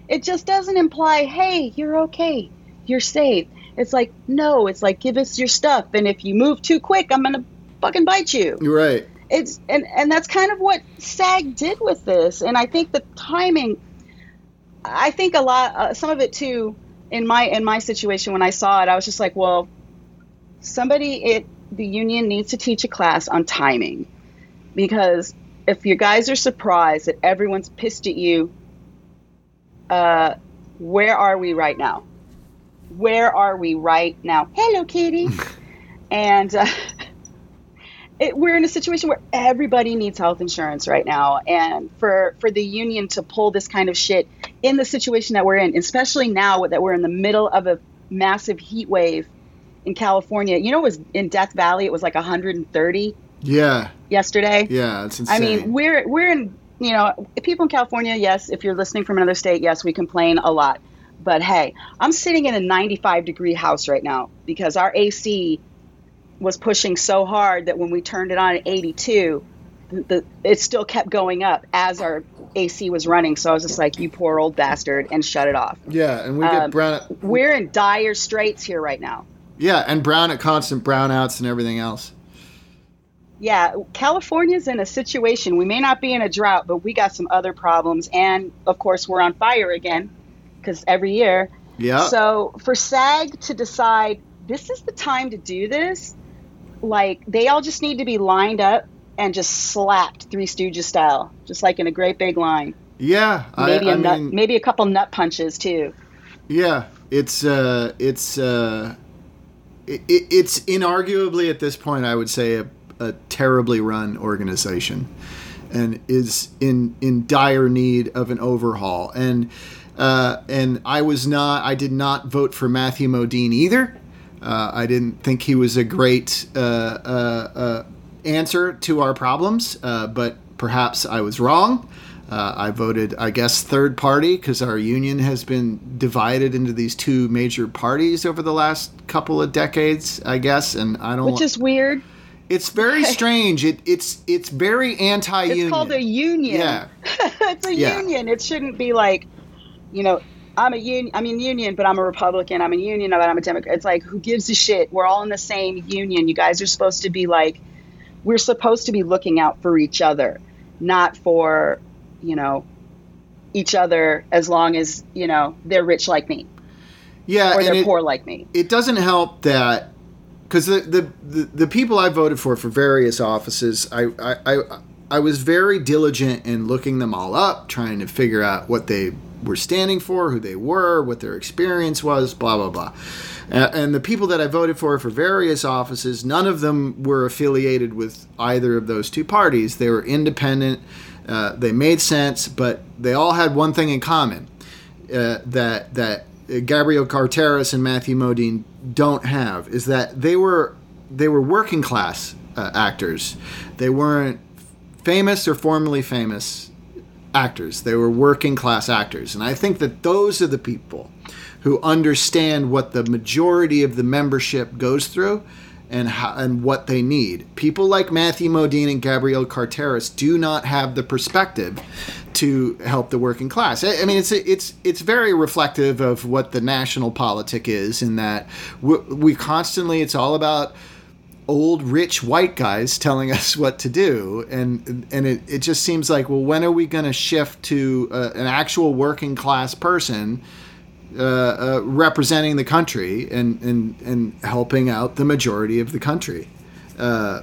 Speaker 2: it just doesn't imply, hey, you're okay. You're safe. It's like, no, it's like, give us your stuff. And if you move too quick, I'm going to fucking bite you
Speaker 3: You're right.
Speaker 2: It's and and that's kind of what SAG did with this, and I think the timing. I think a lot, uh, some of it too, in my in my situation when I saw it, I was just like, well, somebody it the union needs to teach a class on timing, because if you guys are surprised that everyone's pissed at you, uh, where are we right now? Where are we right now? Hello, Kitty. (laughs) and uh, it, we're in a situation where everybody needs health insurance right now, and for for the union to pull this kind of shit in the situation that we're in, especially now that we're in the middle of a massive heat wave in California. You know, it was in Death Valley. It was like 130
Speaker 3: Yeah.
Speaker 2: yesterday.
Speaker 3: Yeah. It's insane.
Speaker 2: I mean, we're we're in you know people in California. Yes, if you're listening from another state, yes, we complain a lot. But hey, I'm sitting in a 95 degree house right now because our AC was pushing so hard that when we turned it on at 82, the, it still kept going up as our AC was running. So I was just like, "You poor old bastard," and shut it off.
Speaker 3: yeah, and we get
Speaker 2: um,
Speaker 3: brown.
Speaker 2: We're in dire straits here right now.
Speaker 3: Yeah, and brown at constant brownouts and everything else.
Speaker 2: Yeah, California's in a situation. We may not be in a drought, but we got some other problems. And of course, we're on fire again because every year.
Speaker 3: Yeah.
Speaker 2: So for SAG to decide this is the time to do this, like they all just need to be lined up and just slapped Three Stooges style, just like in a great big line.
Speaker 3: yeah.
Speaker 2: Maybe
Speaker 3: I,
Speaker 2: a
Speaker 3: I
Speaker 2: nut,
Speaker 3: mean,
Speaker 2: maybe a couple nut punches too.
Speaker 3: Yeah, it's uh, it's uh, it, it- it's inarguably at this point, I would say, a, a terribly run organization, and is in in dire need of an overhaul. And uh, and I was not, I did not vote for Matthew Modine either. Uh, I didn't think he was a great uh, uh, uh, answer to our problems, uh, but perhaps I was wrong. Uh, I voted, I guess, third party because our union has been divided into these two major parties over the last couple of decades, I guess, and I don't.
Speaker 2: Which is weird.
Speaker 3: it's very (laughs) strange. It, it's it's very anti-union.
Speaker 2: It's called a union.
Speaker 3: Yeah. (laughs)
Speaker 2: it's a
Speaker 3: Yeah.
Speaker 2: union. It shouldn't be like, you know, I'm a union. I'm in union, but I'm a Republican. I'm a union, but I'm a Democrat. It's like, who gives a shit? We're all in the same union. You guys are supposed to be like, we're supposed to be looking out for each other, not for, you know, each other as long as you know they're rich like me
Speaker 3: yeah,
Speaker 2: or
Speaker 3: and
Speaker 2: they're
Speaker 3: it-
Speaker 2: poor like me.
Speaker 3: it doesn't help that because the, the, the the people I voted for for various offices, I, I I I was very diligent in looking them all up, trying to figure out what they were standing for, who they were, what their experience was, blah blah blah. And the people that I voted for for various offices, none of them were affiliated with either of those two parties. They were independent. Uh, they made sense, but they all had one thing in common uh, that that Gabrielle Carteris and Matthew Modine don't have is that they were they were working class uh, actors. They weren't famous or formerly famous actors. They were working class actors, and I think that those are the people who understand what the majority of the membership goes through and how, and what they need. People like Matthew Modine and Gabrielle Carteris do not have the perspective to help the working class. I, I mean, it's it's it's very reflective of what the national politic is in that we, we constantly it's all about old rich white guys telling us what to do and and it, it just seems like well when are we going to shift to uh, an actual working class person uh, uh, representing the country and, and and helping out the majority of the country uh,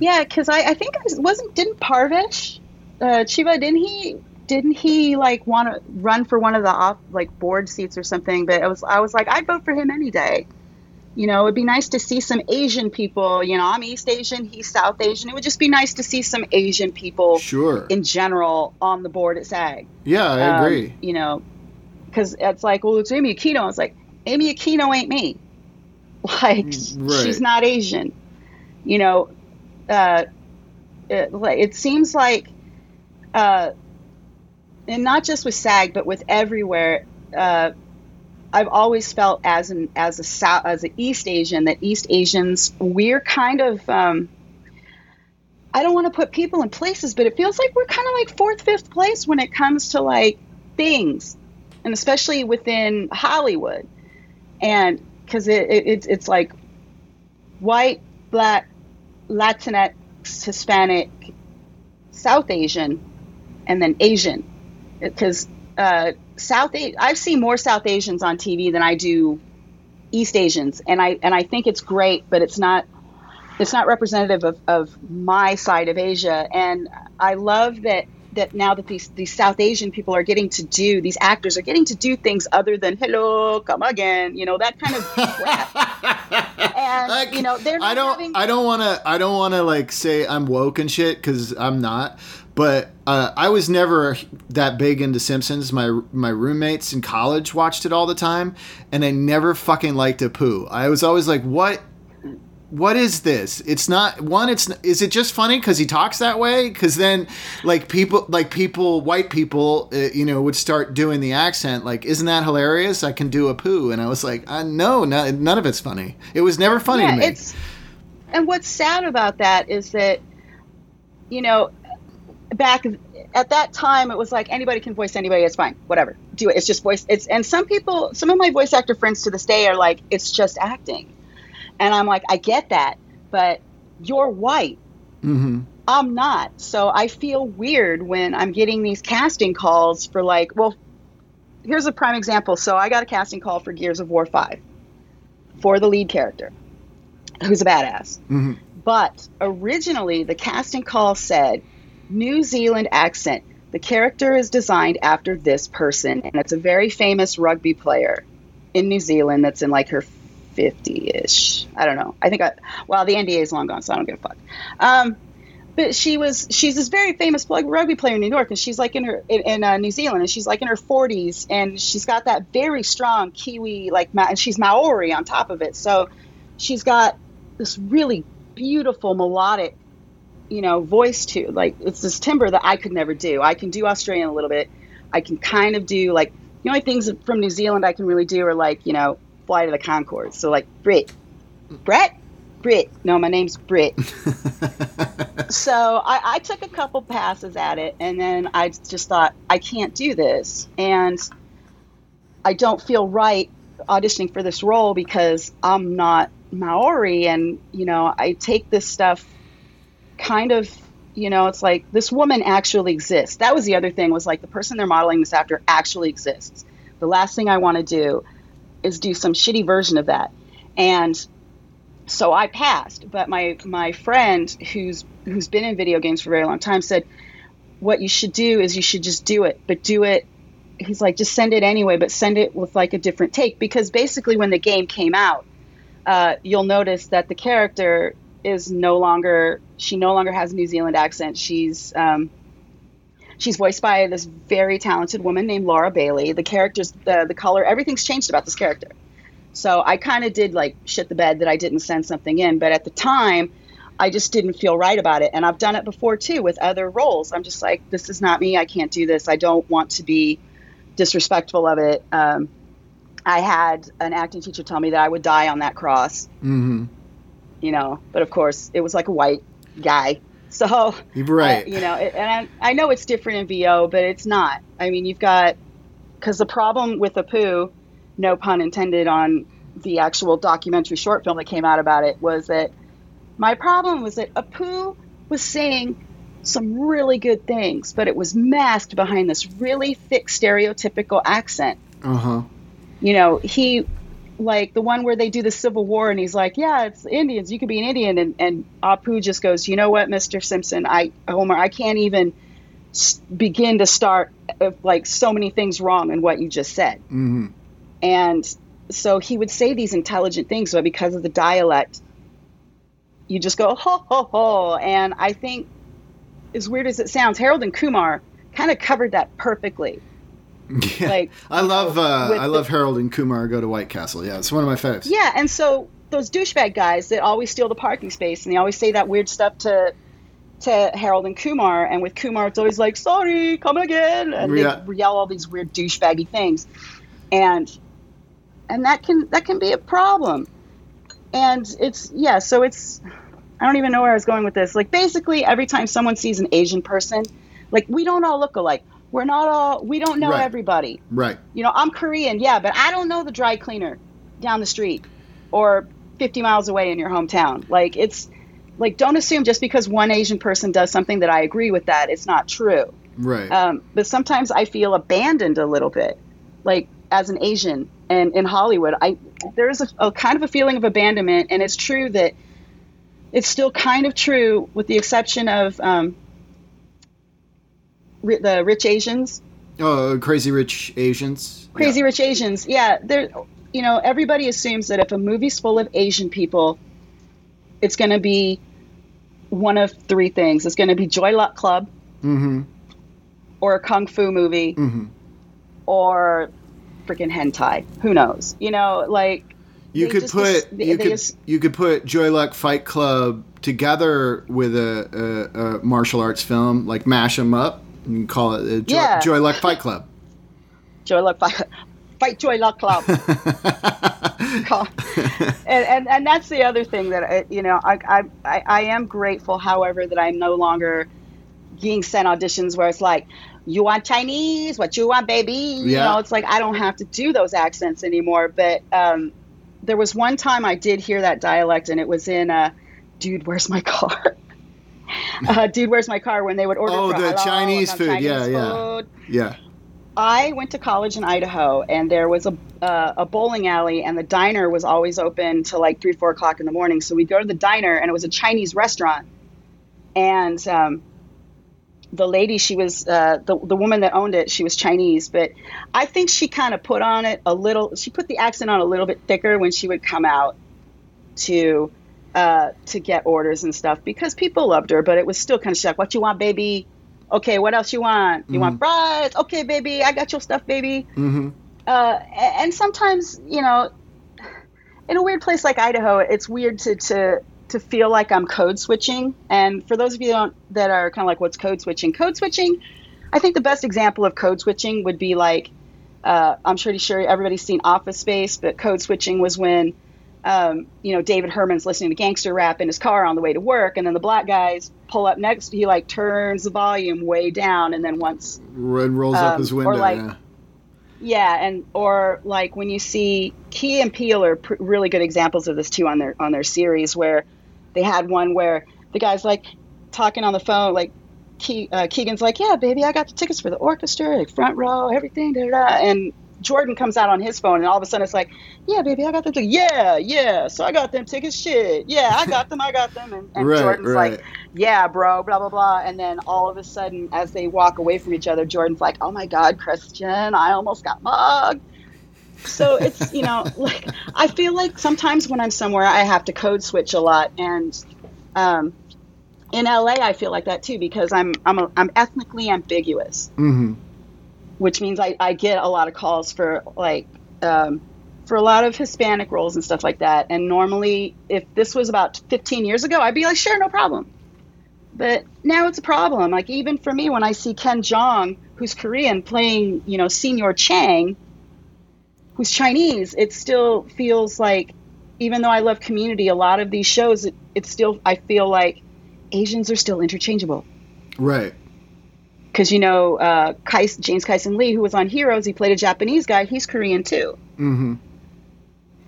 Speaker 2: Yeah, because I, I think I was- wasn't didn't Parvesh, uh, Chiva didn't he didn't he like want to run for one of the off like board seats or something? But I was I was like I'd vote for him any day. You know, it'd be nice to see some Asian people. You know, I'm East Asian, he's South Asian. It would just be nice to see some Asian people
Speaker 3: sure
Speaker 2: in general on the board at SAG.
Speaker 3: yeah i
Speaker 2: Um,
Speaker 3: agree
Speaker 2: you know, because it's like, well, it's Amy Aquino. It's like Amy Aquino ain't me. (laughs) Like
Speaker 3: Mm, Right.
Speaker 2: she's not Asian. You know, uh, it, it seems like, uh, and not just with SAG, but with everywhere. Uh, I've always felt as an as a South as an East Asian that East Asians we're kind of um, I don't want to put people in places, but it feels like we're kind of like fourth, fifth place when it comes to like things, and especially within Hollywood, and because it, it, it's it's like white, black, Latinx, Hispanic, South Asian, and then Asian, because uh, South A- I've seen more South Asians on TV than I do East Asians, and I and I think it's great, but it's not it's not representative of, of my side of Asia. And I love that that now that these these South Asian people are getting to do these actors are getting to do things other than hello, come again, you know that kind of crap. (laughs) And
Speaker 3: Like,
Speaker 2: you know they're
Speaker 3: I don't.
Speaker 2: having.
Speaker 3: I don't want to. I don't want to like say I'm woke and shit because I'm not. But uh, I was never that big into Simpsons. My my roommates in college watched it all the time, and I never fucking liked Apu. I was always like, what. What is this? It's not one. It's is it just funny because he talks that way? Because then, like people, like people, white people, uh, you know, would start doing the accent. Like, isn't that hilarious? I can do a poo, and I was like, uh, no, no, none of it's funny. It was never funny
Speaker 2: yeah,
Speaker 3: to me.
Speaker 2: it's and what's sad about that is that you know back at that time it was like anybody can voice anybody it's fine whatever do it it's just voice it's and some people some of my voice actor friends to this day are like it's just acting and i'm like i get that but you're white
Speaker 3: hmm
Speaker 2: I'm not. So I feel weird when I'm getting these casting calls for like, well, here's a prime example. So I got a casting call for Gears of War 5 for the lead character who's a badass.
Speaker 3: hmm
Speaker 2: But originally the casting call said New Zealand accent. The character is designed after this person and it's a very famous rugby player in New Zealand that's in like her 50ish. I don't know. I think I well, the NDA is long gone, so I don't give a fuck. Um, but she was she's this very famous rugby player in New York, and she's like in her in, in uh, New Zealand, and she's like in her 40s, and she's got that very strong Kiwi like and she's Maori on top of it, so she's got this really beautiful melodic, you know, voice too. Like it's this timber that I could never do. I can do Australian a little bit. I can kind of do like the only things from New Zealand I can really do are like you know Flight of the Conchords. So like Brit, Brett, Brit. No, my name's Brit. (laughs) so I, I took a couple passes at it and then i just thought i can't do this and i don't feel right auditioning for this role because i'm not maori and you know i take this stuff kind of you know it's like this woman actually exists that was the other thing was like the person they're modeling this after actually exists the last thing i want to do is do some shitty version of that and so I passed, but my my friend who's who's been in video games for a very long time said, "What you should do is you should just do it, but do it." He's like, "Just send it anyway, but send it with like a different take." Because basically, when the game came out, uh, you'll notice that the character is no longer she no longer has a New Zealand accent. She's um, she's voiced by this very talented woman named Laura Bailey. The character's the the color, everything's changed about this character. So I kind of did like shit the bed that I didn't send something in, but at the time, I just didn't feel right about it. And I've done it before too with other roles. I'm just like, this is not me. I can't do this. I don't want to be disrespectful of it. Um, I had an acting teacher tell me that I would die on that cross,
Speaker 3: hmm
Speaker 2: you know, but of course it was like a white guy. (laughs) So,
Speaker 3: You're right.
Speaker 2: uh, you know, it, and I, I know it's different in VO, but it's not. I mean, you've got, because the problem with Apu, no pun intended on the actual documentary short film that came out about it, was that My problem was that Apu was saying some really good things, but it was masked behind this really thick stereotypical accent.
Speaker 3: Uh huh.
Speaker 2: You know, he like the one where they do the Civil War and he's like, "Yeah, it's Indians. You could be an Indian." And and Apu just goes, "You know what, Mister Simpson? I Homer, I can't even s- begin to start of like so many things wrong in what you just said."
Speaker 3: hmm
Speaker 2: And so he would say these intelligent things, but because of the dialect, you just go ho ho ho. And I think, as weird as it sounds, Harold and Kumar kind of covered that perfectly. (laughs)
Speaker 3: Yeah.
Speaker 2: Like,
Speaker 3: I love uh,
Speaker 2: with
Speaker 3: I
Speaker 2: the-
Speaker 3: love Harold and Kumar go to White Castle. Yeah, it's one of my faves.
Speaker 2: Yeah, and so those douchebag guys that always steal the parking space and they always say that weird stuff to to Harold and Kumar, and with Kumar it's always like, "Sorry, come again," and
Speaker 3: Yeah.
Speaker 2: they yell all these weird douchebaggy things, and and that can that can be a problem. And it's yeah, so it's I don't even know where I was going with this. Like basically, every time someone sees an Asian person, like we don't all look alike. We're not all we don't know
Speaker 3: Right.
Speaker 2: everybody
Speaker 3: Right.
Speaker 2: you know, I'm Korean, yeah, but I don't know the dry cleaner down the street or 50 miles away in your hometown. Like, it's like, don't assume just because one Asian person does something that I agree with that, it's not true.
Speaker 3: Right.
Speaker 2: Um, but sometimes I feel abandoned a little bit, like as an Asian and in Hollywood, I there's a, a kind of a feeling of abandonment, and it's true that it's still kind of true, with the exception of um, the rich Asians
Speaker 3: oh, Crazy Rich Asians.
Speaker 2: Crazy
Speaker 3: Yeah.
Speaker 2: Rich Asians. Yeah, there. You know, everybody assumes that if a movie's full of Asian people, it's going to be one of three things. It's going to be Joy Luck Club,
Speaker 3: Mm-hmm.
Speaker 2: or a kung fu movie,
Speaker 3: Mm-hmm.
Speaker 2: or freaking hentai. Who knows? You know, like
Speaker 3: You
Speaker 2: They
Speaker 3: could
Speaker 2: just-
Speaker 3: put
Speaker 2: they-
Speaker 3: you
Speaker 2: they
Speaker 3: could
Speaker 2: just-
Speaker 3: you could put Joy Luck Fight Club together with a, a, a martial arts film, like mash them up and call it a Joy,
Speaker 2: Yeah.
Speaker 3: Joy Luck Fight Club. (laughs)
Speaker 2: Joy Luck Fight, Fight Joy Luck Club. (laughs) And, and and that's the other thing that I, you know I, I I am grateful, however, that I'm no longer being sent auditions where it's like, you want Chinese? What you want, baby? You know, it's like I don't have to do those accents anymore. But um, there was one time I did hear that dialect, and it was in uh, "Dude, where's my car?" (laughs) (laughs) uh, "Dude, where's my car?" When they would order
Speaker 3: Oh, the Chinese food.
Speaker 2: Chinese
Speaker 3: Yeah, yeah.
Speaker 2: food.
Speaker 3: yeah.
Speaker 2: I went to college in Idaho, and there was a uh, a bowling alley, and the diner was always open till like three, four o'clock in the morning. So we'd go to the diner, and it was a Chinese restaurant, and um, the lady, she was uh, the the woman that owned it, she was Chinese, but I think she kind of put on it a little. She put the accent on a little bit thicker when she would come out to uh, to get orders and stuff because people loved her, but it was still kind of like, "What you want, baby?" Okay, what else you want? You want fries? Okay, baby, I got your stuff, baby.
Speaker 3: Mm-hmm.
Speaker 2: Uh, and sometimes, you know, in a weird place like Idaho, it's weird to to to feel like I'm code switching. And for those of you that are kind of like, what's code switching? Code switching, I think the best example of code switching would be like, uh, I'm pretty sure everybody's seen Office Space, but code switching was when, um, you know, David Herman's listening to gangster rap in his car on the way to work, and then the black guys pull up next. He like turns the volume way down, and then once
Speaker 3: And rolls up
Speaker 2: Um,
Speaker 3: his
Speaker 2: or
Speaker 3: window.
Speaker 2: like-
Speaker 3: yeah.
Speaker 2: Yeah, and or like when you see Key and Peele are pr- really good examples of this too on their on their series where they had one where the guy's like talking on the phone like Key, uh, Keegan's like, "Yeah, baby, I got the tickets for the orchestra, like front row, everything." Da, da. And Jordan comes out on his phone, and all of a sudden it's like, "Yeah, baby, I got them tickets. Yeah, yeah. So I got them tickets. Shit. Yeah, I got them. I got them." And, and
Speaker 3: Right,
Speaker 2: Jordan's
Speaker 3: right.
Speaker 2: like, "Yeah, bro." Blah blah blah. And then all of a sudden, as they walk away from each other, Jordan's like, "Oh my God, Christian, I almost got mugged." So it's you know (laughs) like I feel like sometimes when I'm somewhere I have to code switch a lot, and um, in LA I feel like that too because I'm I'm a, I'm ethnically ambiguous,
Speaker 3: Mm-hmm.
Speaker 2: Which means I, I get a lot of calls for like um, for a lot of Hispanic roles and stuff like that. And normally, if this was about 15 years ago, I'd be like, sure, no problem. But now it's a problem. Like even for me, when I see Ken Jeong, who's Korean, playing you know Señor Chang, who's Chinese, it still feels like, even though I love Community, a lot of these shows, it, it's still I feel like Asians are still interchangeable
Speaker 3: Right.
Speaker 2: Because you know uh, Kais, James Kyson Lee, who was on Heroes, he played a Japanese guy. He's Korean too.
Speaker 3: Mm-hmm.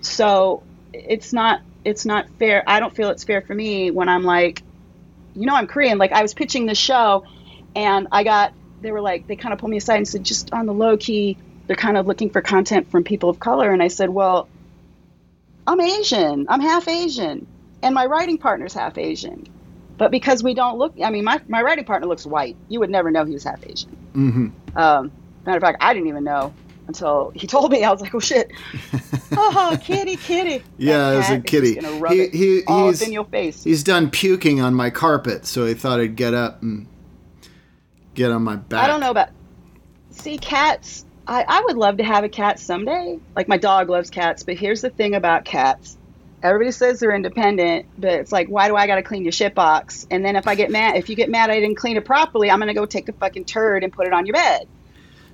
Speaker 2: So it's not it's not fair. I don't feel it's fair for me when I'm like, you know, I'm Korean. Like I was pitching the show, and I got they were like they kind of pulled me aside and said just on the low key they're kind of looking for content from people of color, and I said, well, I'm Asian. I'm half Asian, and my writing partner's half Asian. But because we don't look, I mean, my, my writing partner looks white. You would never know he was half Asian.
Speaker 3: hmm
Speaker 2: Um, matter of fact, I didn't even know until he (laughs) told me. I was like, oh shit. (laughs) oh, kitty, kitty.
Speaker 3: Yeah, it was a
Speaker 2: cat is just
Speaker 3: kitty. He-
Speaker 2: it
Speaker 3: he-
Speaker 2: all
Speaker 3: he's-
Speaker 2: up in your face.
Speaker 3: He's done puking on my carpet, so he thought I'd get up and get on my back.
Speaker 2: I don't know about. See, cats. I, I would love to have a cat someday. Like my dog loves cats, but here's the thing about cats. Everybody says they're independent, but it's like, why do I got to clean your shit box? And then if I get mad, if you get mad I didn't clean it properly, I'm gonna go take a fucking turd and put it on your bed.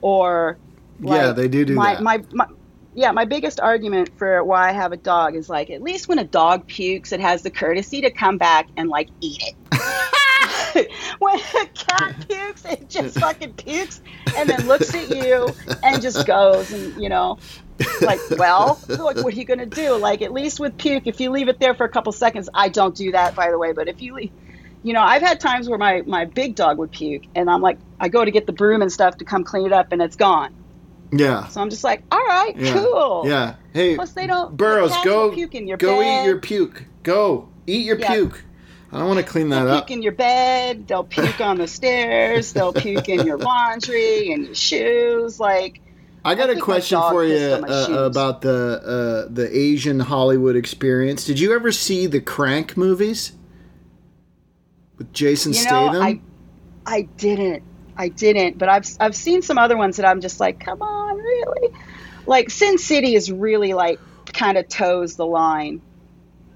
Speaker 2: Or,
Speaker 3: Yeah, they do do
Speaker 2: my,
Speaker 3: that.
Speaker 2: My, my, yeah, my biggest argument for why I have a dog is like, at least when a dog pukes, it has the courtesy to come back and like eat it. (laughs) when a cat pukes, it just fucking pukes and then looks at you and just goes and you know, like, well, like, what are you gonna do? Like, at least with puke, if you leave it there for a couple seconds, I don't do that, by the way. But if you leave, you know, I've had times where my my big dog would puke, and I'm like, I go to get the broom and stuff to come clean it up, and it's gone.
Speaker 3: Yeah.
Speaker 2: So I'm just like, all right,
Speaker 3: Yeah.
Speaker 2: cool.
Speaker 3: Yeah. Hey,
Speaker 2: Plus, they don't.
Speaker 3: Burrows, go
Speaker 2: puke in your
Speaker 3: go
Speaker 2: bed.
Speaker 3: eat your puke. Go eat your
Speaker 2: Yeah.
Speaker 3: puke. I don't want to clean that
Speaker 2: They'll
Speaker 3: up.
Speaker 2: puke in your bed. They'll puke on the stairs. They'll puke in your laundry and your shoes. Like,
Speaker 3: I got
Speaker 2: I
Speaker 3: a question for you
Speaker 2: pissed on my
Speaker 3: uh, about the uh, the Asian Hollywood experience. Did you ever see the Crank movies with Jason
Speaker 2: you know,
Speaker 3: Statham?
Speaker 2: I, I didn't. I didn't. But I've I've seen some other ones that I'm just like, come on, really? Like Sin City is really like kind of toes the line.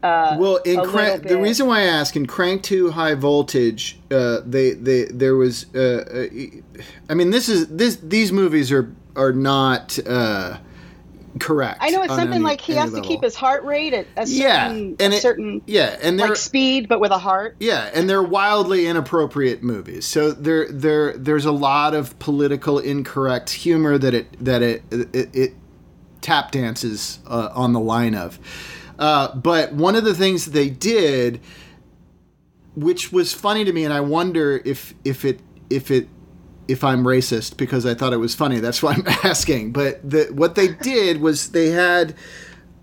Speaker 2: Uh,
Speaker 3: well, in Crank, the reason why I ask in Crank Two High Voltage, uh, they they there was. Uh, uh, I mean, this is this these movies are are not uh, correct.
Speaker 2: I know it's something
Speaker 3: any-
Speaker 2: like he has to keep his heart rate at a certain,
Speaker 3: Yeah, and it-
Speaker 2: certain
Speaker 3: yeah, and
Speaker 2: like speed, but with a heart.
Speaker 3: Yeah, and they're wildly inappropriate movies. So there, there, there's a lot of political incorrect humor that it that it it, it tap dances uh, on the line of. Uh, but one of the things that they did, which was funny to me, and I wonder if if it if it if I'm racist because I thought it was funny. That's why I'm (laughs) asking. But the, what they did was they had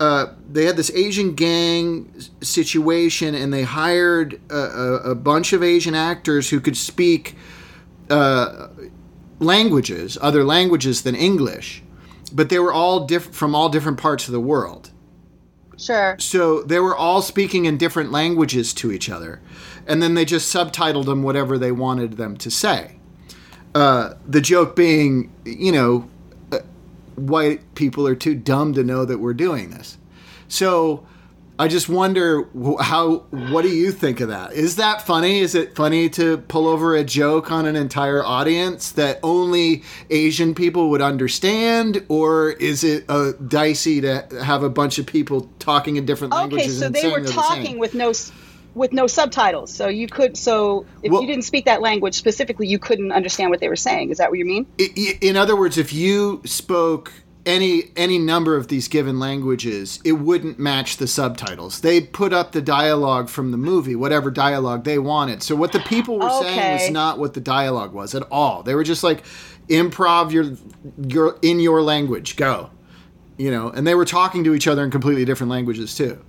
Speaker 3: uh, they had this Asian gang situation, and they hired a, a, a bunch of Asian actors who could speak uh, languages, other languages than English, but they were all diff- from all different parts of the world.
Speaker 2: Sure.
Speaker 3: So they were all speaking in different languages to each other, and then they just subtitled them whatever they wanted them to say. Uh, the joke being, you know, uh, white people are too dumb to know that we're doing this. So I just wonder how. What do you think of that? Is that funny? Is it funny to pull over a joke on an entire audience that only Asian people would understand, or is it uh, dicey to have a bunch of people talking in different
Speaker 2: Okay,
Speaker 3: languages?
Speaker 2: Okay, so
Speaker 3: and
Speaker 2: they were
Speaker 3: the
Speaker 2: talking with no with no subtitles. So you could so if
Speaker 3: Well-
Speaker 2: you didn't speak that language specifically, you couldn't understand what they were saying. Is that what you mean?
Speaker 3: In other words, if you spoke any any number of these given languages, it wouldn't match the subtitles. They put up the dialogue from the movie, whatever dialogue they wanted. So what the people were saying was not what the dialogue was at all. They were just like improv your your in your language, go. You know, and they were talking to each other in completely different languages too.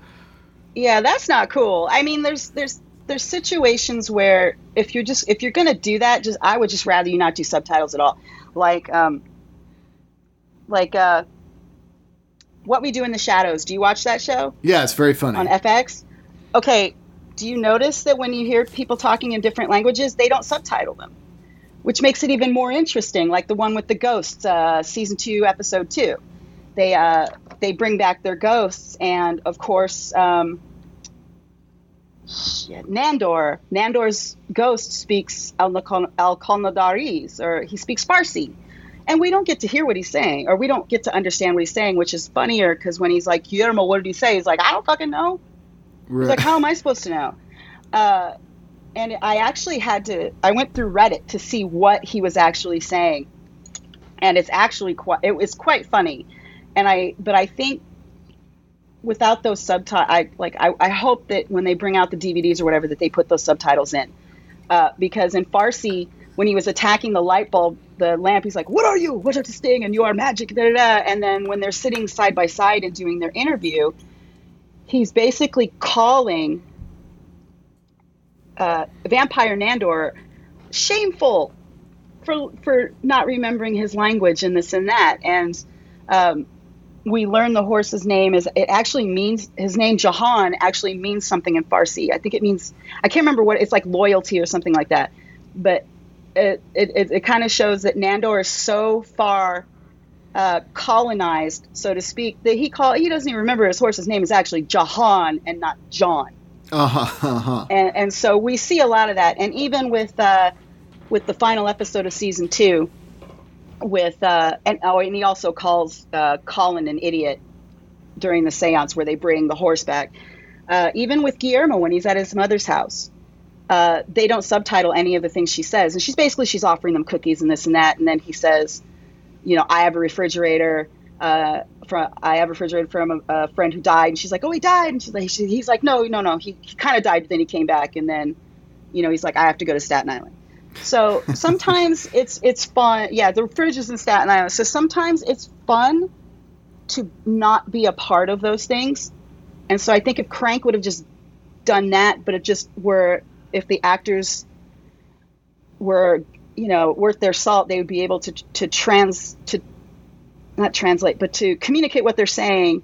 Speaker 2: Yeah, that's not cool. I mean, there's there's there's situations where if you're just if you're gonna do that, just I would just rather you not do subtitles at all. Like um, like uh, what we do in the shadows. Do you watch that show
Speaker 3: Yeah, it's very funny.
Speaker 2: on FX? Okay, do you notice that when you hear people talking in different languages, they don't subtitle them, which makes it even more interesting. Like the one with the ghosts, uh, season two, episode two. They uh, they bring back their ghosts, and of course, um, shit, Nandor. Nandor's ghost speaks Al Kalnadaris, or he speaks Farsi. And we don't get to hear what he's saying, or we don't get to understand what he's saying, which is funnier because when he's like, Guillermo, what did he say? He's like, I don't fucking know. He's like, how am I supposed to know? Uh, and I actually had to, I went through Reddit to see what he was actually saying. And it's actually quite, it was quite funny. And I, but I think without those subtitles, I like I, I hope that when they bring out the DVDs or whatever that they put those subtitles in, uh, because in Farsi when he was attacking the light bulb, the lamp, he's like, "What are you? What's up to sting? And you are magic." Da, da, da. And then when they're sitting side by side and doing their interview, he's basically calling uh, Vampire Nandor shameful for for not remembering his language and this and that. And um, we learn the horse's name is it actually means his name Jahan actually means something in Farsi. I think it means I can't remember what it's like loyalty or something like that. But it it, it, kind of shows that Nandor is so far uh, colonized, so to speak, that he call he doesn't even remember his horse's name is actually Jahan and not John.
Speaker 3: Uh-huh, uh-huh.
Speaker 2: And and so we see a lot of that, and even with uh, with the final episode of season two, with uh, and oh, and he also calls uh, Colin an idiot during the séance where they bring the horse back. Uh, even with Guillermo when he's at his mother's house, uh, they don't subtitle any of the things she says, and she's basically she's offering them cookies and this and that, and then he says, you know, I have a refrigerator. Uh, from I have a refrigerator from a, a friend who died, and she's like, oh, he died, and she's like, she, he's like, no, no, no, he, he kind of died, but then he came back, and then, you know, he's like, I have to go to Staten Island. So sometimes (laughs) it's it's fun. Yeah, the fridge is in Staten Island. So sometimes it's fun to not be a part of those things. And so I think if Crank would have just done that, but it just were if the actors were you know worth their salt, they would be able to to trans to not translate, but to communicate what they're saying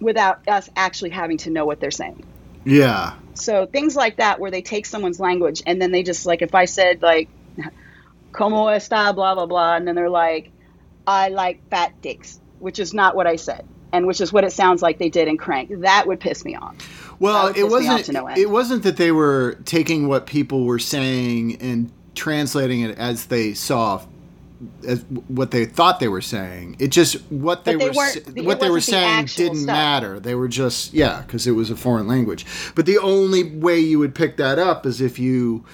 Speaker 2: without us actually having to know what they're saying.
Speaker 3: Yeah.
Speaker 2: So things like that, where they take someone's language and then they just like, if I said like, "Como está?" blah blah blah, and then they're like, "I like fat dicks," which is not what I said, and which is what it sounds like they did in Crank. That would piss me off.
Speaker 3: Well, it
Speaker 2: piss me off
Speaker 3: wasn't.
Speaker 2: no.
Speaker 3: It wasn't that they were taking what people were saying and translating it as they saw, as what they thought they were saying. It just what they
Speaker 2: they
Speaker 3: were
Speaker 2: weren't-
Speaker 3: sa-
Speaker 2: it
Speaker 3: what they were
Speaker 2: the
Speaker 3: saying didn't
Speaker 2: stuff.
Speaker 3: matter. They were just yeah, because it was a foreign language. But the only way you would pick that up is if you.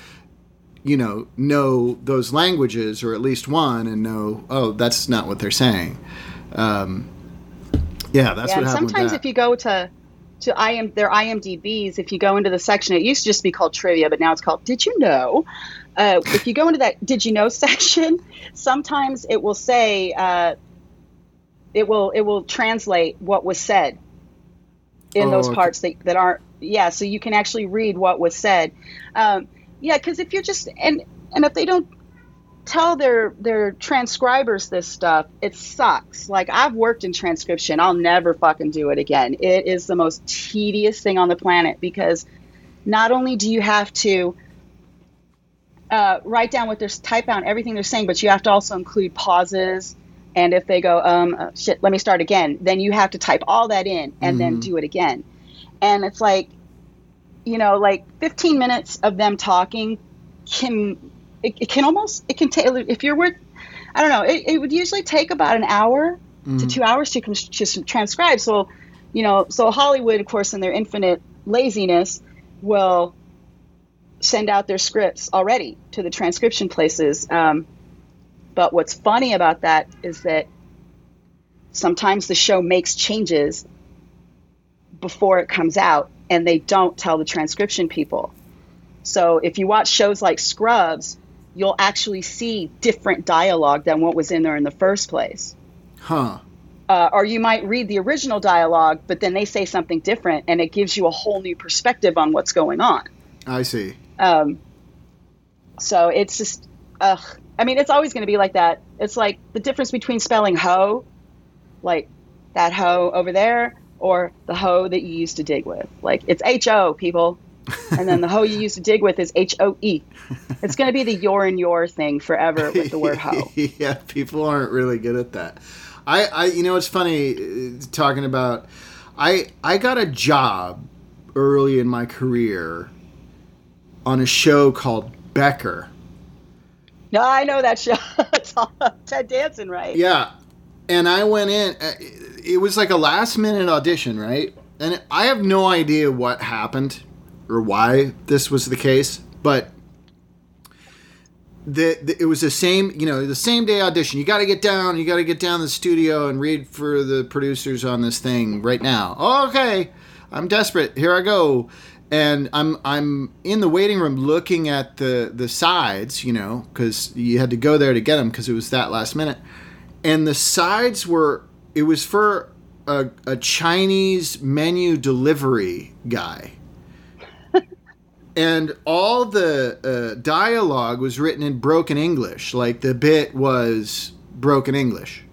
Speaker 3: You know, know those languages or at least one, and know, oh, that's not what they're saying. Um, yeah, that's
Speaker 2: yeah,
Speaker 3: what happened.
Speaker 2: sometimes if you go to to IM their IMDb's, if you go into the section, it used to just be called trivia, but now it's called Did you know? Uh, if you go into that Did you know (laughs) section, sometimes it will say uh, it will it will translate what was said in
Speaker 3: Oh,
Speaker 2: those
Speaker 3: okay.
Speaker 2: parts that, that aren't yeah, so you can actually read what was said. Um, yeah, because if you're just and and if they don't tell their their transcribers this stuff, it sucks. Like I've worked in transcription, I'll never fucking do it again. It is the most tedious thing on the planet because not only do you have to uh, write down what they're type out everything they're saying, but you have to also include pauses. And if they go, um, uh, shit, let me start again, then you have to type all that in and then do it again. And it's like, you know, like 15 minutes of them talking can it, it can almost it can take if you're worth I don't know it, it would usually take about an hour to two hours to, to transcribe. So, you know, so Hollywood, of course, in their infinite laziness, will send out their scripts already to the transcription places. Um, but what's funny about that is that sometimes the show makes changes before it comes out and they don't tell the transcription people. So if you watch shows like Scrubs, you'll actually see different dialogue than what was in there in the first place.
Speaker 3: Huh.
Speaker 2: Uh, or you might read the original dialogue, but then they say something different and it gives you a whole new perspective on what's going on.
Speaker 3: I see.
Speaker 2: Um, so it's just, ugh. I mean, it's always going to be like that. It's like the difference between spelling hoe, like that hoe over there, or the hoe that you used to dig with. Like it's H O, people. and then the hoe you used to dig with is H O E. It's going to be the your and your thing forever with the word hoe. (laughs)
Speaker 3: yeah, people aren't really good at that. I, I you know, it's funny uh, talking about. I I got a job early in my career on a show called Becker.
Speaker 2: No, I know that show. (laughs) it's all Ted Danson, right?
Speaker 3: Yeah, and I went in. uh, It was like a last minute audition, right? And I have no idea what happened or why this was the case, but the, the it was the same you know the same day audition. You got to get down. You got to get down to the studio and read for the producers on this thing right now. Oh, okay, I'm desperate. Here I go. And I'm I'm in the waiting room looking at the the sides, you know, because you had to go there to get them because it was that last minute. And the sides were it was for a, a Chinese menu delivery guy and all the uh, dialogue was written in broken English. Like the bit was broken English,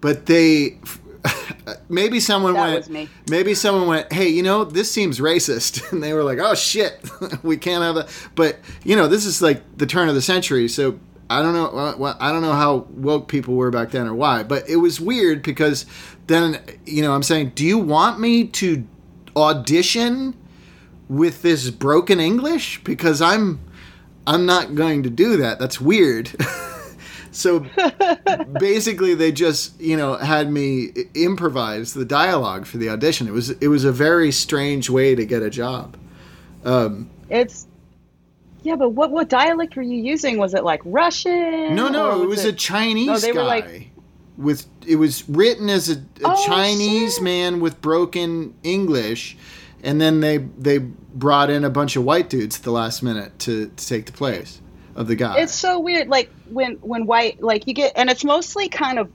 Speaker 3: but they (laughs) maybe someone
Speaker 2: That
Speaker 3: went.
Speaker 2: was me.
Speaker 3: Maybe someone went, "Hey, you know, this seems racist," (laughs) and they were like, "Oh shit, (laughs) we can't have that." But you know, this is like the turn of the century, so. I don't know. well, I don't know how woke people were back then or why, but it was weird because then you know I'm saying, do you want me to audition with this broken English because I'm I'm not going to do that. That's weird. So basically they just, you know, had me improvise the dialogue for the audition. It was it was a very strange way to get a job. Um,
Speaker 2: It's yeah, but what what dialect were you using? Was it like Russian?
Speaker 3: no, no,
Speaker 2: or
Speaker 3: it was a Chinese
Speaker 2: No, they
Speaker 3: guy
Speaker 2: were like-
Speaker 3: with it was written as a, a
Speaker 2: Oh,
Speaker 3: Chinese
Speaker 2: shit.
Speaker 3: man with broken English and then they they brought in a bunch of white dudes at the last minute to, to take the place of the guy.
Speaker 2: It's so weird. Like when when white like you get and it's mostly kind of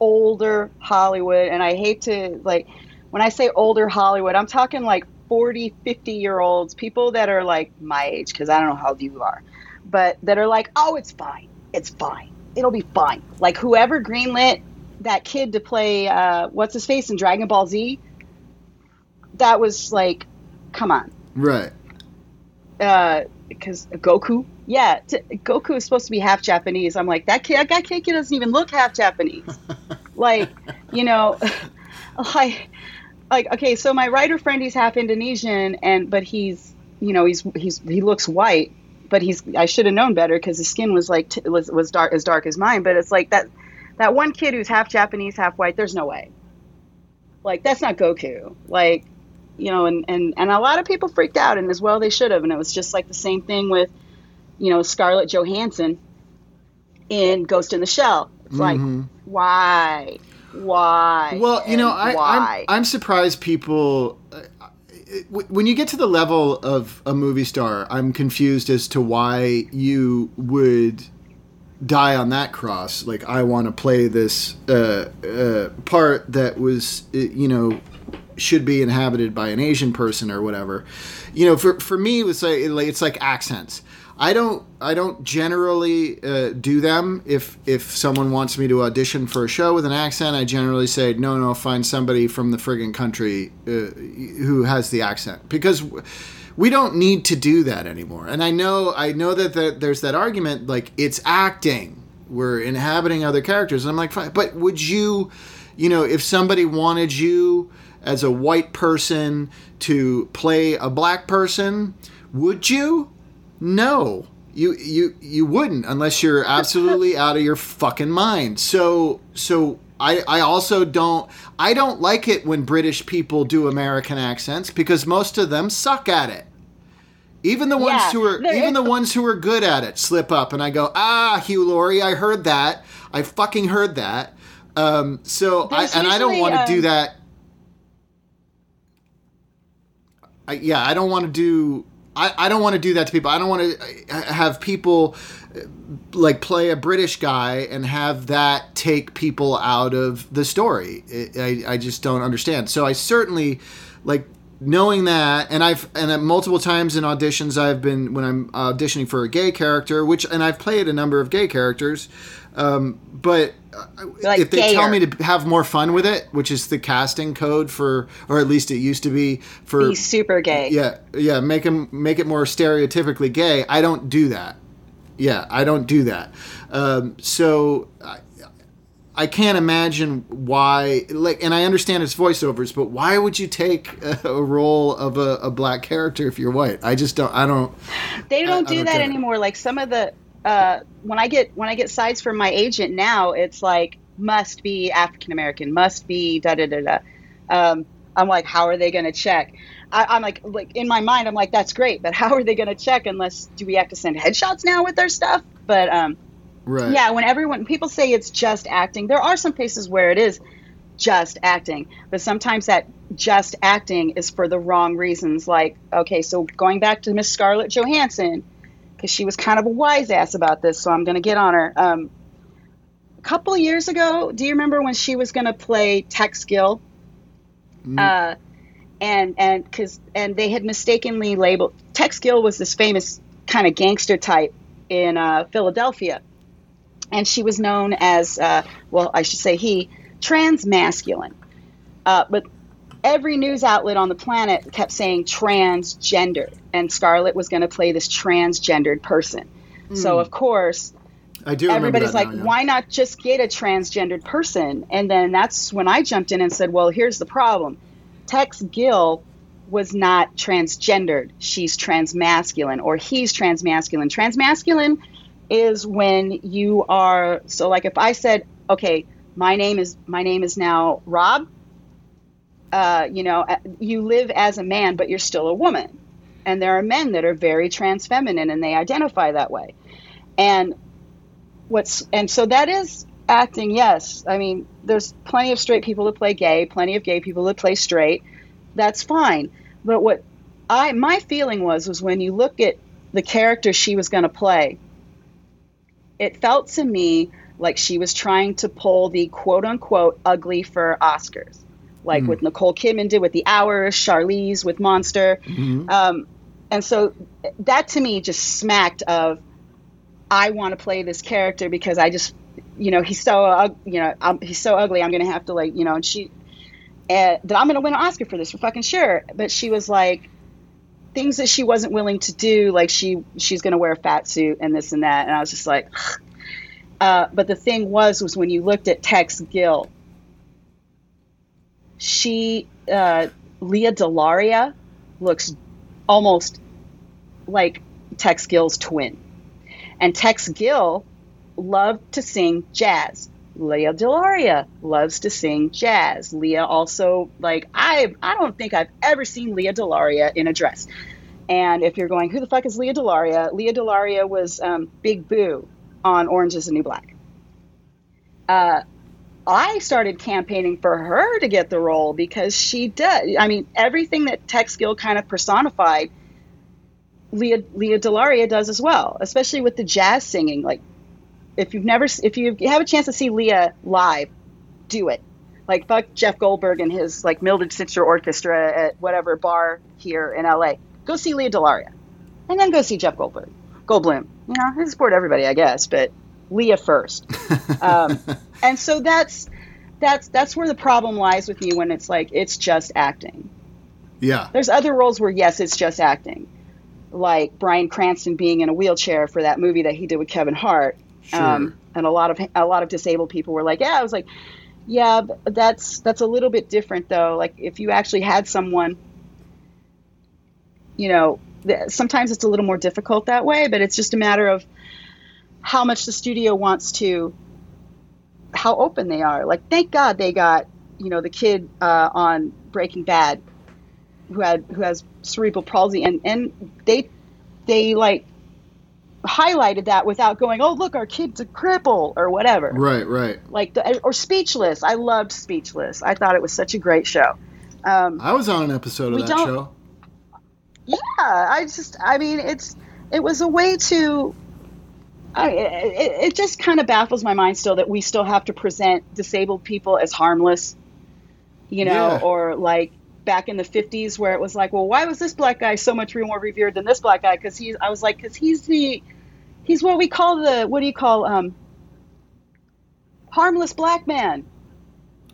Speaker 2: older Hollywood and I hate to like when I say older Hollywood, I'm talking like 40, 50 year olds, people that are like my age cuz I don't know how old you are. But that are like, "Oh, it's fine. It's fine. It'll be fine." Like whoever greenlit that kid to play uh what's his face in Dragon Ball Z, that was like come on
Speaker 3: right.
Speaker 2: uh because Goku, yeah, t- Goku is supposed to be half Japanese. I'm like that kid, that kid doesn't even look half Japanese. (laughs) like, you know, (laughs) like, like okay, so my writer friend, he's half Indonesian, and but he's, you know, he's he's he looks white, but he's I should have known better because his skin was like t- was was dark as dark as mine. But it's like that that one kid who's half Japanese, half white. There's no way. Like that's not Goku. Like you know, and, and, and a lot of people freaked out, and as well they should have. And it was just like the same thing with, you know, Scarlett Johansson in Ghost in the Shell. It's like, why? Why?
Speaker 3: Well, you know, I,
Speaker 2: why?
Speaker 3: I'm, I'm surprised people. Uh, when you get to the level of a movie star, I'm confused as to why you would die on that cross. Like, I want to play this uh, uh, part that was, uh, you know, should be inhabited by an Asian person or whatever. You know, for for me, it was like it's like accents. I don't I don't generally uh, do them. If if someone wants me to audition for a show with an accent, I generally say no, no, find somebody from the friggin' country uh, who has the accent because. We don't need to do that anymore, and I know I know that the, there's that argument like it's acting, we're inhabiting other characters, and I'm like, fine, but would you, you know, if somebody wanted you as a white person to play a black person, would you? No. You you you wouldn't unless you're (laughs) absolutely out of your fucking mind. So so I, I also don't I don't like it when British people do American accents because most of them suck at it. Even the ones
Speaker 2: Yeah,
Speaker 3: who are even the ones who are good at it slip up and I go, "Ah, Hugh Laurie, I heard that. I fucking heard that." Um, so I, and I don't want to do
Speaker 2: um,
Speaker 3: that I, yeah, I don't want to do. I, I don't want to do that to people. I don't want to have people uh, like play a British guy and have that take people out of the story. I, I just don't understand. So I certainly like knowing that, and I've and multiple times in auditions I've been when I'm auditioning for a gay character, which and I've played a number of gay characters, um, but uh,
Speaker 2: like
Speaker 3: if they tell me to have more fun with it, which is the casting code for, or at least it used to be for
Speaker 2: He's super gay.
Speaker 3: yeah, yeah, make him make it more stereotypically gay. I don't do that. Yeah, I don't do that. Um, so I, I can't imagine why. Like, and I understand it's voiceovers, but why would you take a, (laughs) a role of a, a black character if you're white? I just don't. I don't.
Speaker 2: They don't
Speaker 3: I
Speaker 2: do
Speaker 3: don't
Speaker 2: that anymore. Like some of the uh, when I get when I get sides from my agent now, it's like must be African American, must be da da da da. Um, I'm like, how are they going to check? I, I'm like, like in my mind, I'm like, that's great, but how are they going to check unless do we have to send headshots now with their stuff? But um,
Speaker 3: Right.
Speaker 2: yeah, when everyone people say it's just acting, there are some cases where it is just acting, but sometimes that just acting is for the wrong reasons. Like, okay, so going back to Miss Scarlett Johansson, because she was kind of a wise ass about this, so I'm going to get on her. Um, a couple years ago, do you remember when she was going to play Tex Gill? Uh, and and because and they had mistakenly labeled Tex Gill was this famous kind of gangster type in uh, Philadelphia, and she was known as uh, well, I should say he trans masculine, uh, but every news outlet on the planet kept saying transgender, and Scarlett was going to play this transgendered person. So hmm. of course
Speaker 3: I do.
Speaker 2: everybody's like,
Speaker 3: now, yeah.
Speaker 2: why not just get a transgendered person? And then that's when I jumped in and said, well, here's the problem. Tex Gill was not transgendered. She's transmasculine, or he's transmasculine. Transmasculine is when you are so like if I said, okay, my name is my name is now Rob. Uh, you know, you live as a man, but you're still a woman. And there are men that are very trans feminine and they identify that way. And what's and so that is acting yes i mean there's plenty of straight people that play gay plenty of gay people that play straight that's fine but what i my feeling was was when you look at the character she was going to play it felt to me like she was trying to pull the quote unquote ugly for oscars like what nicole kidman did with the hours charlize with monster um, and so that to me just smacked of I want to play this character because I just, you know, he's so, ug- you know, um he's so ugly. I'm going to have to like, you know, and she, uh, that I'm going to win an Oscar for this for fucking sure. But she was like, things that she wasn't willing to do, like she she's going to wear a fat suit and this and that. And I was just like, (sighs) uh, but the thing was, was when you looked at Tex Gill, she, uh, Lea DeLaria, looks almost like Tex Gill's twin. And Tex Gill loved to sing jazz. Lea DeLaria loves to sing jazz. Lea also like I I don't think I've ever seen Lea DeLaria in a dress. And if you're going, who the fuck is Lea DeLaria? Lea DeLaria was um, Big Boo on Orange Is the New Black. Uh, I started campaigning for her to get the role because she does. I mean, everything that Tex Gill kind of personified, Lea Lea DeLaria does as well, especially with the jazz singing. Like, if you've never, if you have a chance to see Lea live, do it. Like, fuck Jeff Goldberg and his like Mildred Snitzer Orchestra at whatever bar here in LA. Go see Lea DeLaria, and then go see Jeff Goldberg, Goldblum. You know, I support everybody, I guess, but Lea first. (laughs) um, and so that's that's that's where the problem lies with me when it's like it's just acting.
Speaker 3: Yeah.
Speaker 2: There's other roles where yes, it's just acting, like Bryan Cranston being in a wheelchair for that movie that he did with Kevin Hart. Um,
Speaker 3: Sure.
Speaker 2: and a lot of a lot of disabled people were like, yeah, I was like, yeah, but that's that's a little bit different though. Like if you actually had someone, you know, th- sometimes it's a little more difficult that way, but it's just a matter of how much the studio wants to, how open they are. Like, thank God they got, you know, the kid uh, on Breaking Bad who had who has cerebral palsy, and and they they like highlighted that without going, oh look, our kid's a cripple or whatever.
Speaker 3: Right. Right.
Speaker 2: Like the, or Speechless. I loved Speechless. I thought it was such a great show. Um,
Speaker 3: I was on an episode of that show.
Speaker 2: yeah i just i mean it's it was a way to I, it, it just kind of baffles my mind still that we still have to present disabled people as harmless you know
Speaker 3: Yeah.
Speaker 2: or like back in the 50s where it was like well why was this black guy so much more revered than this black guy because he's i was like because he's the he's what we call the what do you call um harmless black man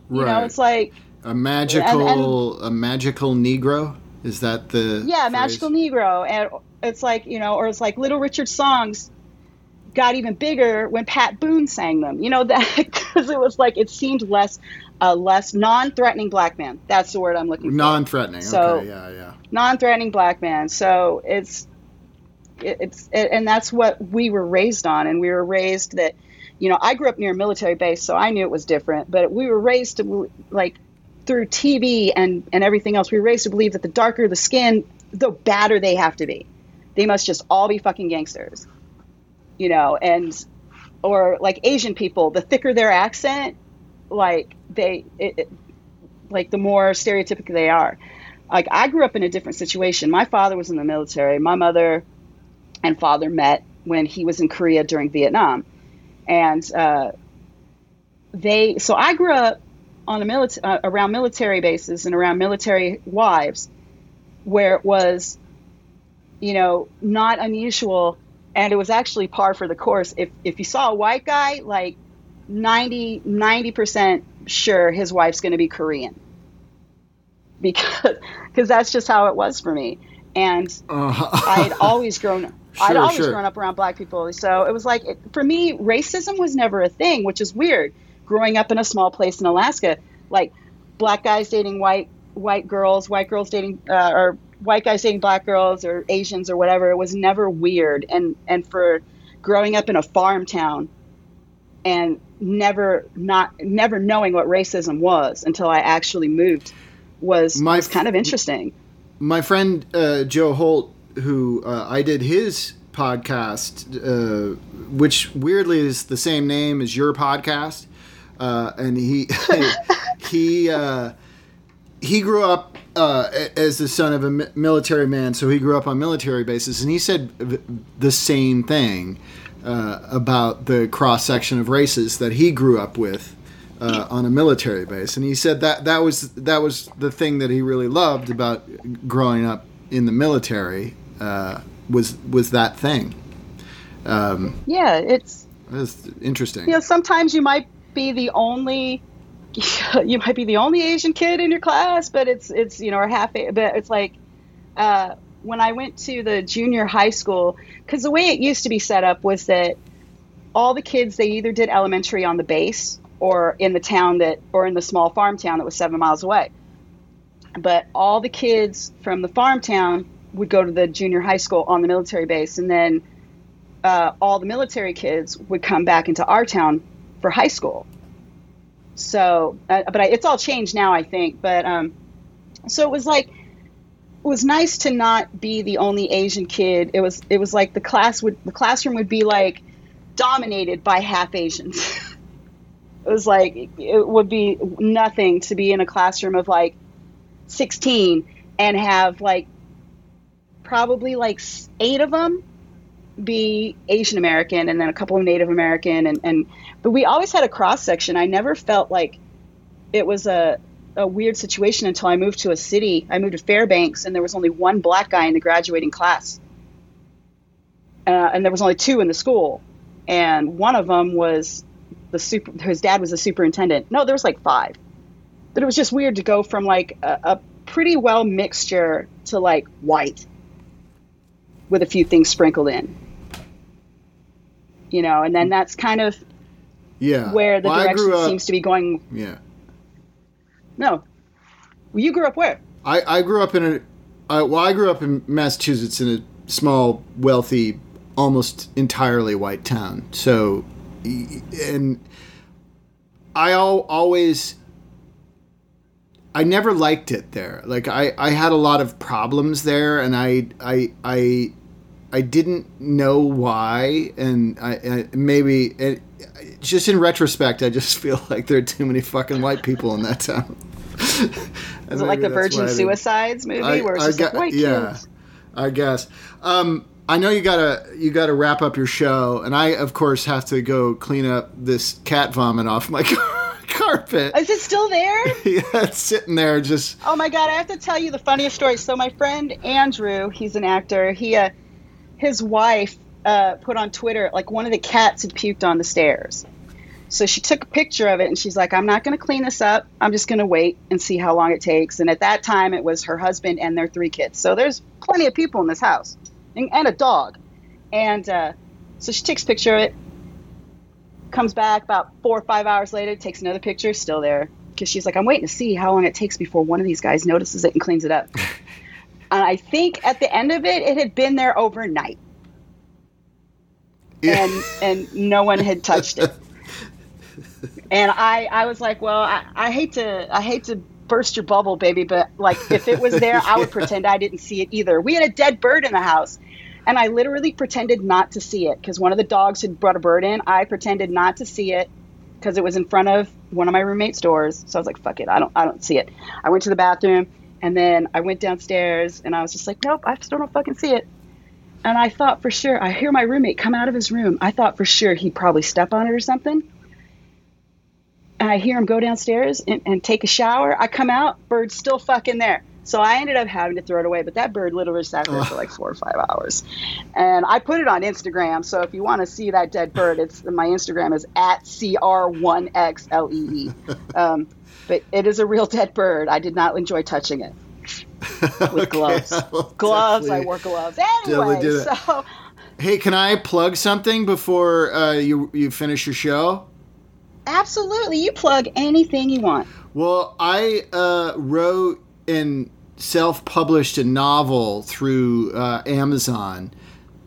Speaker 3: Right.
Speaker 2: you know it's like
Speaker 3: a magical a magical Negro. Is that the
Speaker 2: Yeah,
Speaker 3: phrase?
Speaker 2: Magical Negro, and it's like you know, or it's like Little Richard songs got even bigger when Pat Boone sang them. You know (laughs) that because it was like it seemed less, uh, less non-threatening black man. That's the word I'm looking for.
Speaker 3: Non-threatening.
Speaker 2: So-
Speaker 3: okay. Yeah. Yeah.
Speaker 2: non-threatening black man. So it's it, it's it, and that's what we were raised on, and we were raised that you know I grew up near a military base, so I knew it was different. But we were raised to like through TV and and everything else, we were raised to believe that the darker the skin, the badder they have to be. They must just all be fucking gangsters, you know. And or like Asian people, the thicker their accent, like they, it, it, like the more stereotypical they are. Like I grew up in a different situation. My father was in the military. My mother and father met when he was in Korea during Vietnam, and uh, they. So I grew up on a military uh, around military bases and around military wives, where it was, you know, not unusual, and it was actually par for the course. If if you saw a white guy, like 90 percent sure his wife's going to be Korean, because (laughs) because that's just how it was for me, and
Speaker 3: Uh,
Speaker 2: I had always grown. (laughs) I'd always
Speaker 3: sure.
Speaker 2: grown up around black people, so it was like it, for me, racism was never a thing, which is weird. Growing up in a small place in Alaska, like black guys dating white white girls, white girls dating uh, or white guys dating black girls or Asians or whatever, it was never weird. And and for growing up in a farm town and never not never knowing what racism was until I actually moved was,
Speaker 3: My
Speaker 2: was kind of interesting.
Speaker 3: my friend uh, Joe Holt, who uh, I did his podcast, uh, which weirdly is the same name as your podcast, uh, and he (laughs) he uh, he grew up uh, as the son of a military man, so he grew up on military bases, and he said the same thing uh, about the cross section of races that he grew up with uh, on a military base, and he said that that was that was the thing that he really loved about growing up in the military uh, was was that thing. Um,
Speaker 2: Yeah, it's
Speaker 3: that's interesting.
Speaker 2: you know sometimes you might be the only (laughs) you might be the only asian kid in your class but it's it's you know or half but it's like uh, when i went to the junior high school because the way it used to be set up was that all the kids they either did elementary on the base or in the town that or in the small farm town that was seven miles away but all the kids from the farm town would go to the junior high school on the military base and then uh, all the military kids would come back into our town for high school. So, uh, but I, it's all changed now, I think. But um, so it was like it was nice to not be the only Asian kid. It was it was like the class would the classroom would be like dominated by half Asians. (laughs) it was like it would be nothing to be in a classroom of like 16 and have like probably like eight of them be Asian American and then a couple of Native American and, and but we always had a cross section. I never felt like it was a a weird situation until I moved to a city. I moved to Fairbanks and there was only one black guy in the graduating class. Uh, and there was only two in the school. And one of them was the super his dad was a superintendent. No, there was like five. But it was just weird to go from like a, a pretty well mixture to like white with a few things sprinkled in. You know, and then mm. that's kind of
Speaker 3: yeah.
Speaker 2: where the
Speaker 3: Well,
Speaker 2: direction
Speaker 3: up-
Speaker 2: seems to be going.
Speaker 3: Yeah.
Speaker 2: No. Well, you grew up where?
Speaker 3: I, I grew up in a I, well I grew up in Massachusetts in a small wealthy almost entirely white town so and I al- always I never liked it there like I, I had a lot of problems there and I I I I didn't know why and I, I maybe it, just in retrospect I just (laughs) feel like there are too many fucking white people in that town (laughs)
Speaker 2: Is it like the Virgin Suicides movie where it's just like white
Speaker 3: yeah,
Speaker 2: kids?
Speaker 3: I guess. Um, I know you gotta you gotta wrap up your show, and I of course have to go clean up this cat vomit off my (laughs) carpet.
Speaker 2: Is it still there?
Speaker 3: yeah, it's sitting there just.
Speaker 2: Oh my god, I have to tell you the funniest story. So my friend Andrew, he's an actor. He, uh, his wife, uh, put on Twitter like one of the cats had puked on the stairs. So she took a picture of it and she's like, "I'm not going to clean this up. I'm just going to wait and see how long it takes." And at that time, it was her husband and their three kids. So there's plenty of people in this house, and, and a dog. And uh, so she takes a picture of it. Comes back about four or five hours later, takes another picture, still there. Because she's like, I'm waiting to see how long it takes before one of these guys notices it and cleans it up. (laughs) and I think at the end of it, it had been there overnight, and and no one had touched it. (laughs) And I, I was like, well, I, I hate to, I hate to burst your bubble, baby, but like if it was there, I would (laughs) pretend I didn't see it either. We had a dead bird in the house, and I literally pretended not to see it because one of the dogs had brought a bird in. I pretended not to see it because it was in front of one of my roommate's doors. So I was like, "Fuck it, I don't, I don't see it." I went to the bathroom, and then I went downstairs, and I was just like, "Nope, I still don't fucking see it." And I thought for sure, I hear my roommate come out of his room. I thought for sure he'd probably step on it or something. And I hear him go downstairs and, and take a shower. I come out, bird's still fucking there. So I ended up having to throw it away. But that bird literally sat there for like four or five hours. And I put it on Instagram. So if you want to see that dead bird, it's my Instagram is at CR1XLEE. (laughs) Um, but it is a real dead bird. I did not enjoy touching it (laughs) with gloves.
Speaker 3: I'll
Speaker 2: gloves. I wore gloves. Anyway, so
Speaker 3: Hey, can I plug something before uh, you you finish your show?
Speaker 2: absolutely, you plug anything you want.
Speaker 3: Well, I uh, wrote and self-published a novel through uh, Amazon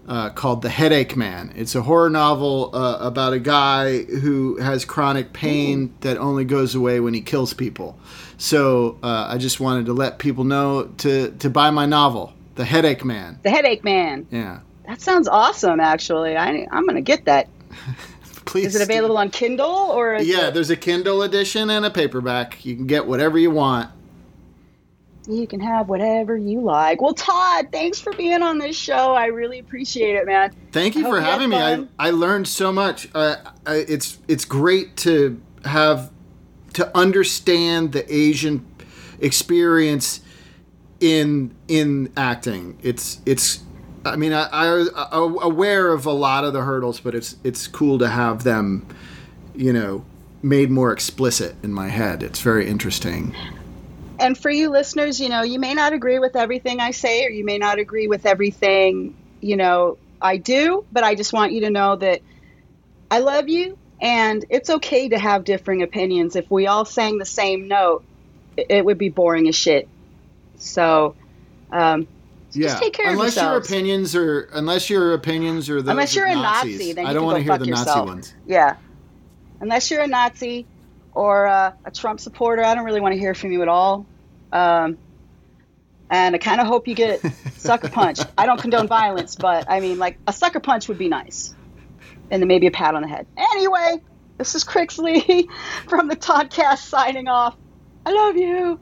Speaker 3: uh, called The Headache Man. It's a horror novel uh, about a guy who has chronic pain that only goes away when he kills people. So uh, I just wanted to let people know to to buy my novel, The Headache Man.
Speaker 2: The Headache Man.
Speaker 3: Yeah,
Speaker 2: That sounds awesome. Actually, I, I'm gonna get that. (laughs)
Speaker 3: please.
Speaker 2: Is it available on Kindle or?
Speaker 3: Yeah,
Speaker 2: it-
Speaker 3: there's a Kindle edition and a paperback. You can get whatever you want.
Speaker 2: You can have whatever you like. Well, Todd, thanks for being on this show. I really appreciate it, man.
Speaker 3: Thank you for
Speaker 2: you
Speaker 3: having me. I. I learned so much. Uh, I, it's it's great to have to understand the Asian experience in in acting. It's it's. I mean, I, I I'm aware of a lot of the hurdles, but it's it's cool to have them, you know, made more explicit in my head. It's very interesting.
Speaker 2: And for you listeners, you know, you may not agree with everything I say, or you may not agree with everything, you know, I do, but I just want you to know that I love you, and it's okay to have differing opinions. If we all sang the same note, it- would be boring as shit. So, um,
Speaker 3: Yeah,
Speaker 2: take care of
Speaker 3: unless your opinions are unless your opinions are those
Speaker 2: unless you're a
Speaker 3: Nazis.
Speaker 2: Nazi, then you
Speaker 3: I don't want to hear the
Speaker 2: yourself.
Speaker 3: Nazi ones.
Speaker 2: Yeah. Unless you're a Nazi or uh, a Trump supporter, I don't really want to hear from you at all. Um, and I kind of hope you get sucker punched. I don't condone violence, but I mean, like, a sucker punch would be nice. And then maybe a pat on the head. Anyway, this is Crixley (laughs) from the Toddcast signing off. I love you.